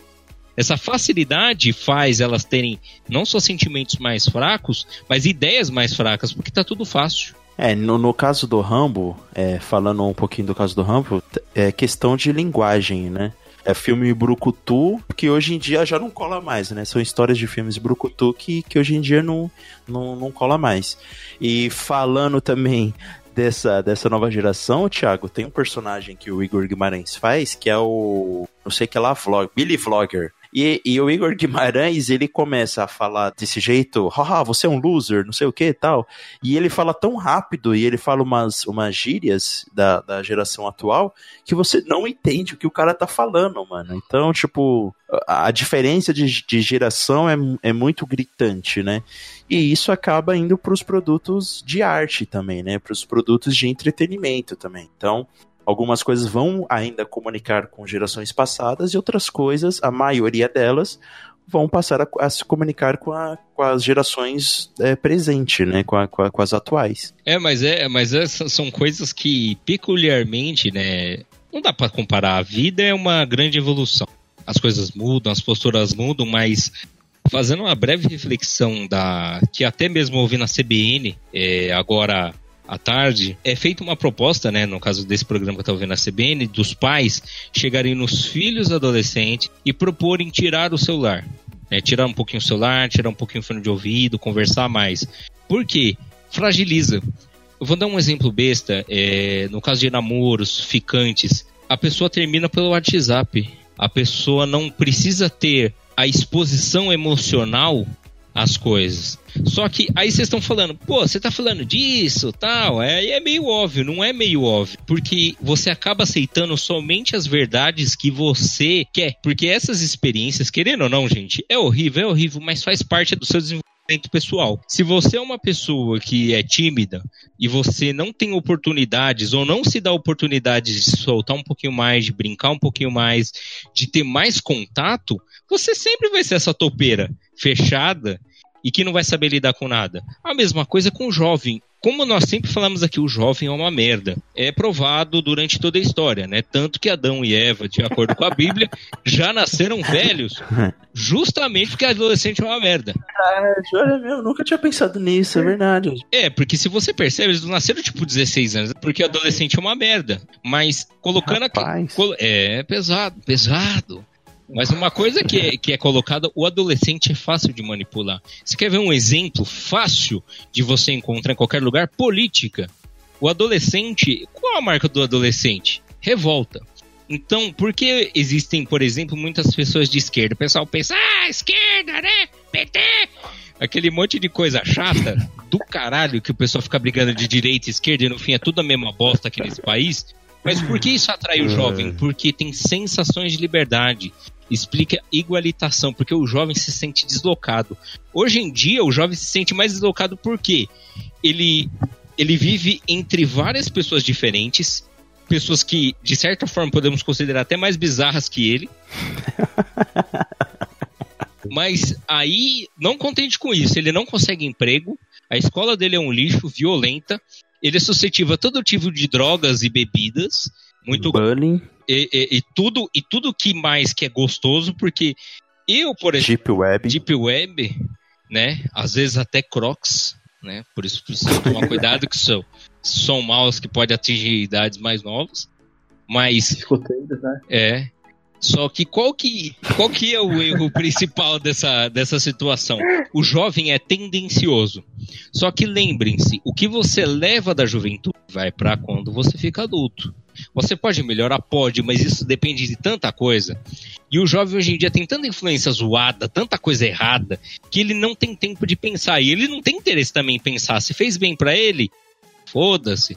Essa facilidade faz elas terem não só sentimentos mais fracos, mas ideias mais fracas, porque tá tudo fácil. É, no, no caso do Rambo, é, falando um pouquinho do caso do Rambo, é questão de linguagem, né? É filme brucutu, que hoje em dia já não cola mais, né? São histórias de filmes brucutu que, que hoje em dia não, não, não cola mais. E falando também dessa, dessa nova geração, Thiago, tem um personagem que o Igor Guimarães faz, que é o. Não sei que é lá, vlog, Billy Vlogger. E, e o Igor Guimarães, ele começa a falar desse jeito, haha, você é um loser, não sei o que e tal. E ele fala tão rápido e ele fala umas, umas gírias da, da geração atual que você não entende o que o cara tá falando, mano. Então, tipo, a, a diferença de, de geração é, é muito gritante, né? E isso acaba indo para os produtos de arte também, né? Para os produtos de entretenimento também. Então, Algumas coisas vão ainda comunicar com gerações passadas e outras coisas, a maioria delas, vão passar a, a se comunicar com, a, com as gerações é, presentes, né, com, com, com, as atuais. É, mas é, mas essas são coisas que peculiarmente, né, não dá para comparar. A vida é uma grande evolução. As coisas mudam, as posturas mudam, mas fazendo uma breve reflexão da que até mesmo ouvi na CBN é, agora à tarde, é feita uma proposta, né, no caso desse programa que eu estou vendo na CBN, dos pais chegarem nos filhos adolescentes e proporem tirar o celular. Né, tirar um pouquinho o celular, tirar um pouquinho o fone de ouvido, conversar mais. Por quê? Fragiliza. Eu vou dar um exemplo besta. É, no caso de namoros, ficantes, a pessoa termina pelo WhatsApp. A pessoa não precisa ter a exposição emocional as coisas. Só que aí vocês estão falando, pô, você tá falando disso, tal, é, é meio óbvio, não é meio óbvio, porque você acaba aceitando somente as verdades que você quer, porque essas experiências, querendo ou não, gente, é horrível, é horrível, mas faz parte do seu desenvolvimento pessoal. Se você é uma pessoa que é tímida e você não tem oportunidades ou não se dá oportunidades de soltar um pouquinho mais, de brincar um pouquinho mais, de ter mais contato, você sempre vai ser essa topeira fechada e que não vai saber lidar com nada. A mesma coisa com o jovem. Como nós sempre falamos aqui, o jovem é uma merda. É provado durante toda a história, né? Tanto que Adão e Eva, de acordo com a Bíblia, já nasceram velhos, justamente porque adolescente é uma merda. Ah, olha meu, nunca tinha pensado nisso, é verdade. É, porque se você percebe, eles não nasceram tipo 16 anos, porque adolescente é uma merda. Mas colocando Rapaz. aqui. É pesado, pesado. Mas uma coisa que é, que é colocada, o adolescente é fácil de manipular. Você quer ver um exemplo fácil de você encontrar em qualquer lugar? Política. O adolescente, qual a marca do adolescente? Revolta. Então, por que existem, por exemplo, muitas pessoas de esquerda? O pessoal pensa, ah, esquerda, né? PT! Aquele monte de coisa chata do caralho que o pessoal fica brigando de direita e esquerda e no fim é tudo a mesma bosta aqui nesse país. Mas por que isso atrai o jovem? Porque tem sensações de liberdade explica igualitação, porque o jovem se sente deslocado. Hoje em dia, o jovem se sente mais deslocado porque ele, ele vive entre várias pessoas diferentes, pessoas que, de certa forma, podemos considerar até mais bizarras que ele. Mas aí, não contente com isso, ele não consegue emprego, a escola dele é um lixo, violenta, ele é suscetível a todo tipo de drogas e bebidas, muito Bullying. E, e, e, tudo e tudo que mais que é gostoso, porque eu, por exemplo, Deep Web, Deep Web, né? Às vezes até Crocs, né? Por isso precisa tomar cuidado que são são maus que podem atingir idades mais novas. Mas Escuteiros, né? É. Só que qual que qual que é o erro principal dessa, dessa situação? O jovem é tendencioso. Só que lembrem-se, o que você leva da juventude vai para quando você fica adulto. Você pode melhorar? Pode, mas isso depende de tanta coisa. E o jovem hoje em dia tem tanta influência zoada, tanta coisa errada, que ele não tem tempo de pensar. E ele não tem interesse também em pensar. Se fez bem para ele, foda-se.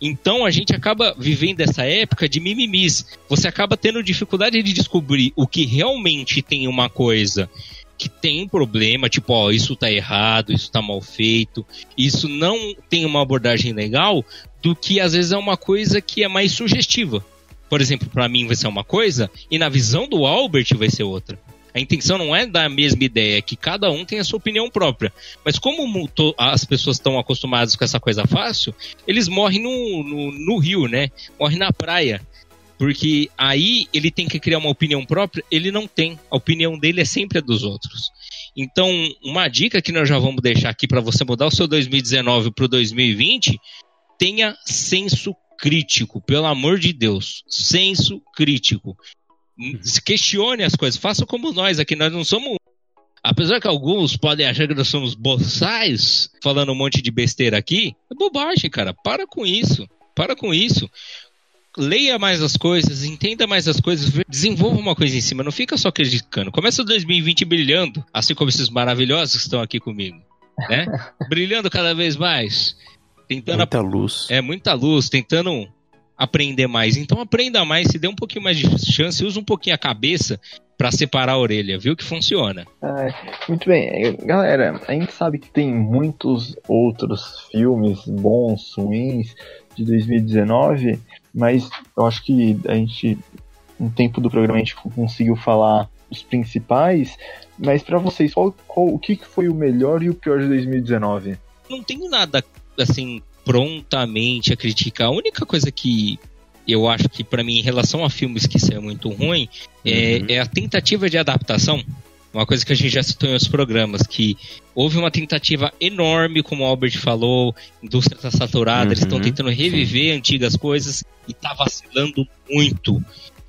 Então a gente acaba vivendo essa época de mimimis. Você acaba tendo dificuldade de descobrir o que realmente tem uma coisa que tem problema, tipo, ó, isso tá errado, isso tá mal feito, isso não tem uma abordagem legal, do que às vezes é uma coisa que é mais sugestiva. Por exemplo, para mim vai ser uma coisa e na visão do Albert vai ser outra. A intenção não é dar a mesma ideia, é que cada um tem a sua opinião própria. Mas como as pessoas estão acostumadas com essa coisa fácil, eles morrem no, no, no rio, né? Morrem na praia. Porque aí ele tem que criar uma opinião própria, ele não tem. A opinião dele é sempre a dos outros. Então, uma dica que nós já vamos deixar aqui para você mudar o seu 2019 para o 2020 tenha senso crítico, pelo amor de Deus. Senso crítico. Uhum. Questione as coisas. Faça como nós aqui. Nós não somos. Apesar que alguns podem achar que nós somos boçais, falando um monte de besteira aqui, é bobagem, cara. Para com isso. Para com isso. leia mais as coisas, entenda mais as coisas, desenvolva uma coisa em cima, não fica só criticando. Começa o 2020 brilhando, assim como esses maravilhosos que estão aqui comigo, né? brilhando cada vez mais. Tentando Muita luz. É, muita luz, tentando aprender mais. Então aprenda mais, se dê um pouquinho mais de chance, use um pouquinho a cabeça para separar a orelha, viu que funciona. Ah, muito bem, galera, a gente sabe que tem muitos outros filmes bons, ruins de 2019, mas eu acho que a gente, no tempo do programa, a gente conseguiu falar os principais, mas para vocês, qual, qual, o que foi o melhor e o pior de 2019? Não tenho nada, assim, prontamente a criticar. A única coisa que eu acho que para mim em relação a filmes que são muito ruim é, uhum. é, a tentativa de adaptação uma coisa que a gente já citou em outros programas que houve uma tentativa enorme como o Albert falou a indústria está saturada uhum. eles estão tentando reviver antigas coisas e está vacilando muito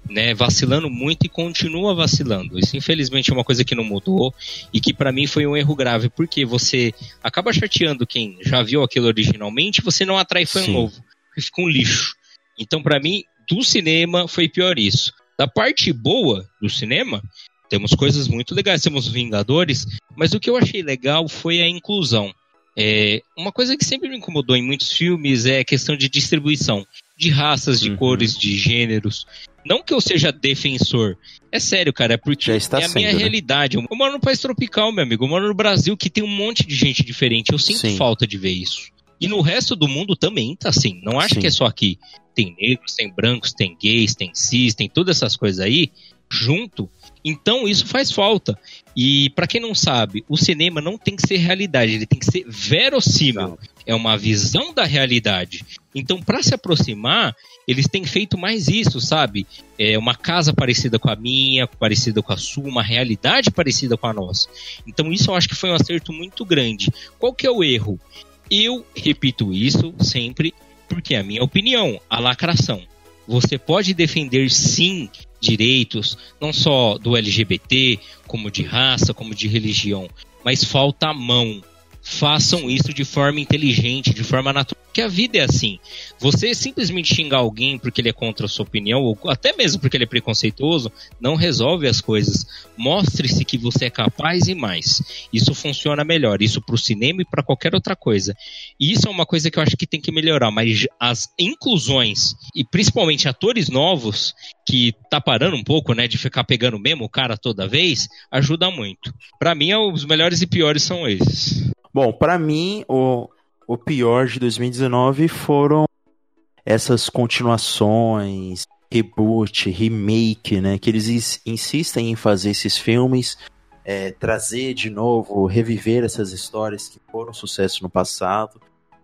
né, vacilando muito e continua vacilando. Isso infelizmente é uma coisa que não mudou e que para mim foi um erro grave, porque você acaba chateando quem já viu aquilo originalmente, você não atrai fã Sim. novo, fica um lixo. Então, para mim, do cinema foi pior isso. Da parte boa do cinema, temos coisas muito legais. Temos Vingadores, mas o que eu achei legal foi a inclusão. É, uma coisa que sempre me incomodou em muitos filmes é a questão de distribuição de raças, de uhum. cores, de gêneros. Não que eu seja defensor. É sério, cara, é porque é a sendo, minha né? realidade. Eu moro no país tropical, meu amigo. Eu moro no Brasil que tem um monte de gente diferente. Eu sinto Sim. falta de ver isso. E no resto do mundo também tá assim. Não acho Sim. que é só aqui. Tem negros, tem brancos, tem gays, tem cis, tem todas essas coisas aí junto. Então isso faz falta. E para quem não sabe, o cinema não tem que ser realidade, ele tem que ser verossímil. É uma visão da realidade. Então, para se aproximar, eles têm feito mais isso, sabe? É uma casa parecida com a minha, parecida com a sua, uma realidade parecida com a nossa. Então, isso eu acho que foi um acerto muito grande. Qual que é o erro? Eu repito isso sempre porque é a minha opinião, a lacração. Você pode defender sim direitos, não só do LGBT, como de raça, como de religião, mas falta a mão, façam isso de forma inteligente, de forma natural. Porque a vida é assim. Você simplesmente xingar alguém porque ele é contra a sua opinião, ou até mesmo porque ele é preconceituoso, não resolve as coisas. Mostre-se que você é capaz e mais. Isso funciona melhor. Isso para o cinema e para qualquer outra coisa. E isso é uma coisa que eu acho que tem que melhorar. Mas as inclusões, e principalmente atores novos, que tá parando um pouco, né, de ficar pegando mesmo o cara toda vez, ajuda muito. Para mim, os melhores e piores são esses. Bom, para mim, o, o pior de 2019 foram essas continuações, reboot, remake, né? Que eles insistem em fazer esses filmes, é, trazer de novo, reviver essas histórias que foram sucesso no passado.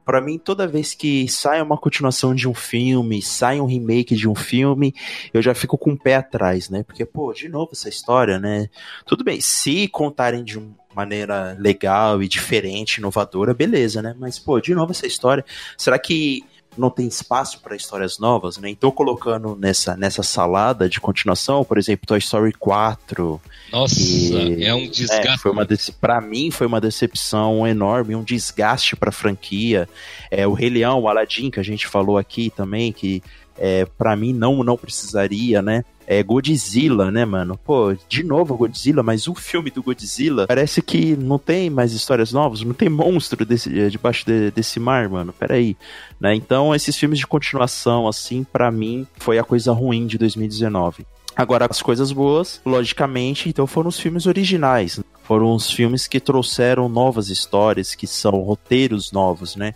Para mim, toda vez que sai uma continuação de um filme, sai um remake de um filme, eu já fico com o pé atrás, né? Porque, pô, de novo essa história, né? Tudo bem, se contarem de um, maneira legal e diferente, inovadora, beleza, né? Mas, pô, de novo essa história. Será que não tem espaço para histórias novas, né? Então, colocando nessa, nessa salada de continuação, por exemplo, Toy Story 4. Nossa, que, é um desgaste. É, foi uma para mim foi uma decepção enorme, um desgaste para a franquia. É, o Rei Leão, o Aladdin, que a gente falou aqui também, que é, para mim não não precisaria, né? É Godzilla, né, mano? Pô, de novo Godzilla, mas o filme do Godzilla parece que não tem mais histórias novas, não tem monstro desse, eh, debaixo de, desse mar, mano. Peraí. Né? Então, esses filmes de continuação, assim, para mim, foi a coisa ruim de 2019. Agora, as coisas boas, logicamente, então foram os filmes originais. Foram os filmes que trouxeram novas histórias, que são roteiros novos, né?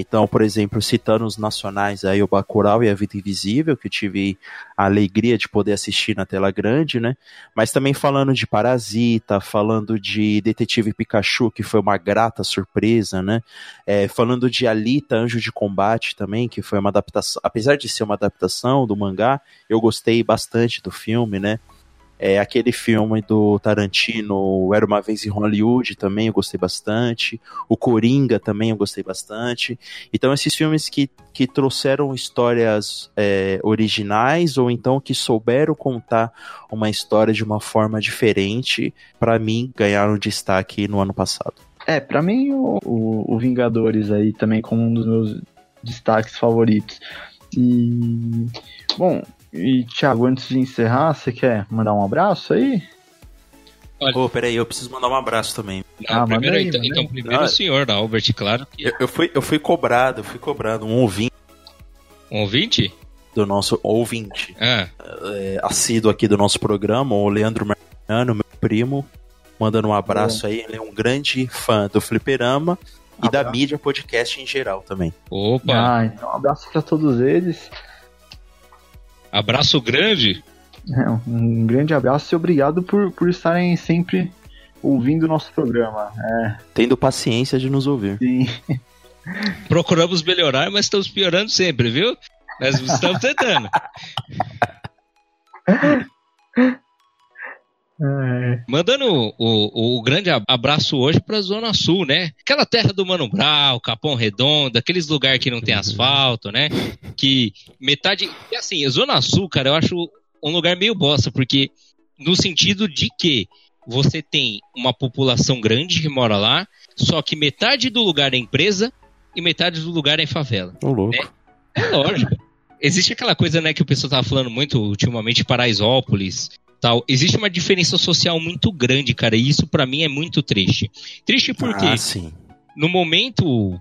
Então, por exemplo, citando os nacionais aí, o Bacurau e a Vida Invisível, que eu tive a alegria de poder assistir na tela grande, né? Mas também falando de Parasita, falando de Detetive Pikachu, que foi uma grata surpresa, né? É, falando de Alita, Anjo de Combate também, que foi uma adaptação, apesar de ser uma adaptação do mangá, eu gostei bastante do filme, né? É, aquele filme do Tarantino, Era Uma Vez em Hollywood, também eu gostei bastante. O Coringa também eu gostei bastante. Então, esses filmes que, que trouxeram histórias é, originais ou então que souberam contar uma história de uma forma diferente, para mim, ganharam destaque no ano passado. É, para mim, o, o, o Vingadores aí também como um dos meus destaques favoritos. E. Bom, e Thiago, antes de encerrar, você quer mandar um abraço aí? Olha. Pô, peraí, eu preciso mandar um abraço também. Não, ah, primeiro, aí, então, então, primeiro ah, o senhor, da Albert, claro. Que... Eu, eu, fui, eu fui cobrado, eu fui cobrado, um ouvinte. Um ouvinte? Do nosso ouvinte. Ah. É, assíduo aqui do nosso programa, o Leandro Mariano, meu primo, mandando um abraço aí. Ele é um grande fã do Fliperama e abraço. da mídia podcast em geral também. Opa! Ah, então um abraço para todos eles. Abraço grande. É, um grande abraço e obrigado por, por estarem sempre ouvindo o nosso programa. É. Tendo paciência de nos ouvir. Sim. Procuramos melhorar, mas estamos piorando sempre, viu? Nós estamos tentando. É. Mandando o, o, o, grande abraço hoje para a Zona Sul, né? Aquela terra do Mano Brau, Capão Redondo, aqueles lugares que não tem asfalto, né? Que metade. E assim, a Zona Sul, cara, eu acho um lugar meio bosta, porque no sentido de que você tem uma população grande que mora lá, só que metade do lugar é empresa e metade do lugar é favela. Ô, louco. Né? É lógico. Existe aquela coisa, né, que o pessoal tava falando muito ultimamente, Paraisópolis, tal. Existe uma diferença social muito grande, cara, e isso para mim é muito triste. Triste porque ah, sim. no momento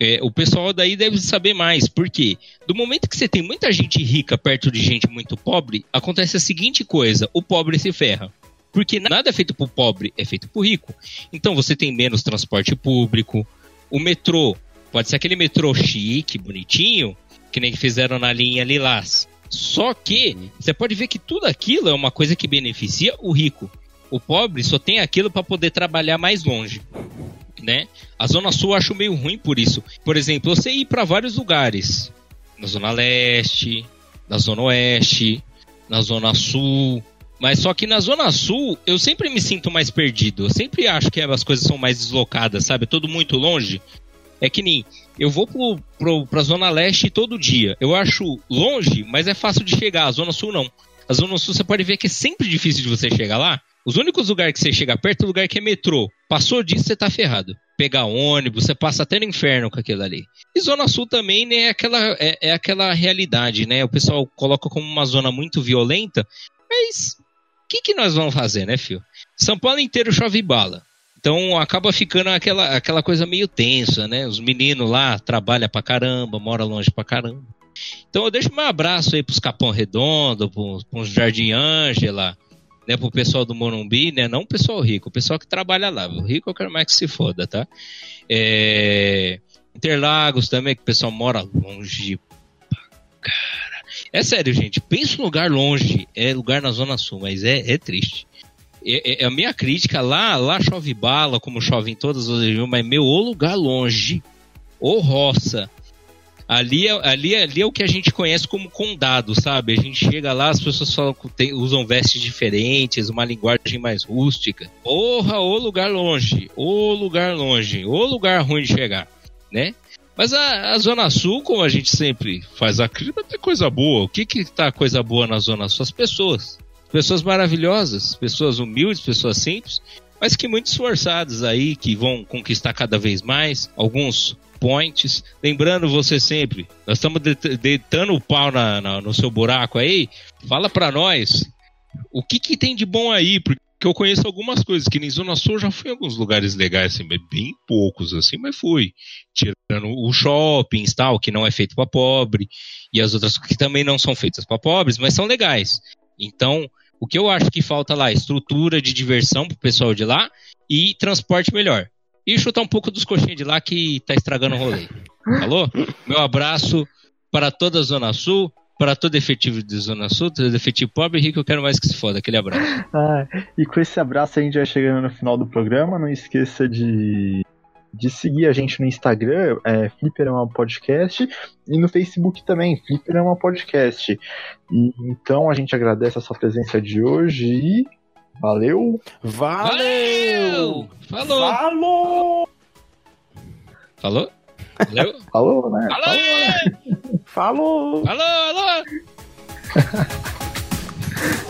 é, o pessoal daí deve saber mais, porque do momento que você tem muita gente rica perto de gente muito pobre, acontece a seguinte coisa: o pobre se ferra. Porque nada é feito pro pobre, é feito pro rico. Então você tem menos transporte público, o metrô pode ser aquele metrô chique, bonitinho, que nem fizeram na linha Lilás. Só que você pode ver que tudo aquilo é uma coisa que beneficia o rico. O pobre só tem aquilo para poder trabalhar mais longe. Né? A Zona Sul eu acho meio ruim por isso. Por exemplo, você ir para vários lugares. Na Zona Leste, na Zona Oeste, na Zona Sul. Mas só que na Zona Sul eu sempre me sinto mais perdido. Eu sempre acho que as coisas são mais deslocadas, sabe? Tudo muito longe. É que nem eu vou pro, pro, pra Zona Leste todo dia. Eu acho longe, mas é fácil de chegar. A Zona Sul não. A Zona Sul você pode ver que é sempre difícil de você chegar lá. Os únicos lugares que você chega perto é o lugar que é metrô. Passou disso, você tá ferrado. Pegar ônibus, você passa até no inferno com aquilo ali. E Zona Sul também né, é, aquela, é, é aquela realidade, né? O pessoal coloca como uma zona muito violenta, mas o que, que nós vamos fazer, né, filho? São Paulo inteiro chove bala. Então acaba ficando aquela, aquela coisa meio tensa, né? Os meninos lá trabalham pra caramba, moram longe pra caramba. Então eu deixo um abraço aí pros Capão Redondo, pros, pros Jardim Ângela, né, pro pessoal do Morumbi, né? Não o pessoal rico, o pessoal que trabalha lá. O rico eu quero mais que se foda, tá? É... Interlagos também, que o pessoal mora longe. Cara. É sério, gente. Pensa um lugar longe. É lugar na Zona Sul, mas é, é triste. É, é, a minha crítica lá, lá chove bala, como chove em todas as regiões, mas meu, o lugar longe, ou roça. Ali é, ali, é, ali é o que a gente conhece como condado, sabe? A gente chega lá, as pessoas falam, tem, usam vestes diferentes, uma linguagem mais rústica. Porra, o lugar longe, o lugar longe, o lugar ruim de chegar, né? Mas a, a, Zona Sul, como a gente sempre faz a crítica, tem coisa boa. O que que tá coisa boa na Zona Sul? As pessoas. Pessoas maravilhosas, pessoas humildes, pessoas simples, mas que muito esforçadas aí, que vão conquistar cada vez mais. Alguns points. Lembrando você sempre, nós estamos deitando o pau na, na, no seu buraco aí. Fala para nós o que, que tem de bom aí, porque eu conheço algumas coisas que em Zona Sul já fui em alguns lugares legais, assim, bem poucos assim, mas fui. Tirando o shopping tal, que não é feito para pobre, e as outras que também não são feitas para pobres, mas são legais. Então, o que eu acho que falta lá? Estrutura de diversão pro pessoal de lá e transporte melhor. E chutar um pouco dos coxinhos de lá que tá estragando o rolê. Falou? Meu abraço para toda a Zona Sul, para todo efetivo de Zona Sul, todo efetivo pobre e rico, eu quero mais que se foda. Aquele abraço. Ah, e com esse abraço a gente vai chegando no final do programa. Não esqueça de de seguir a gente no Instagram, é, Flipper é uma podcast, e no Facebook também, Flipper é uma podcast. E, então a gente agradece a sua presença de hoje e valeu! Valeu! Falou! Falou! Falou? Valeu? Falou, né? Falou! Falou! Falou, alô!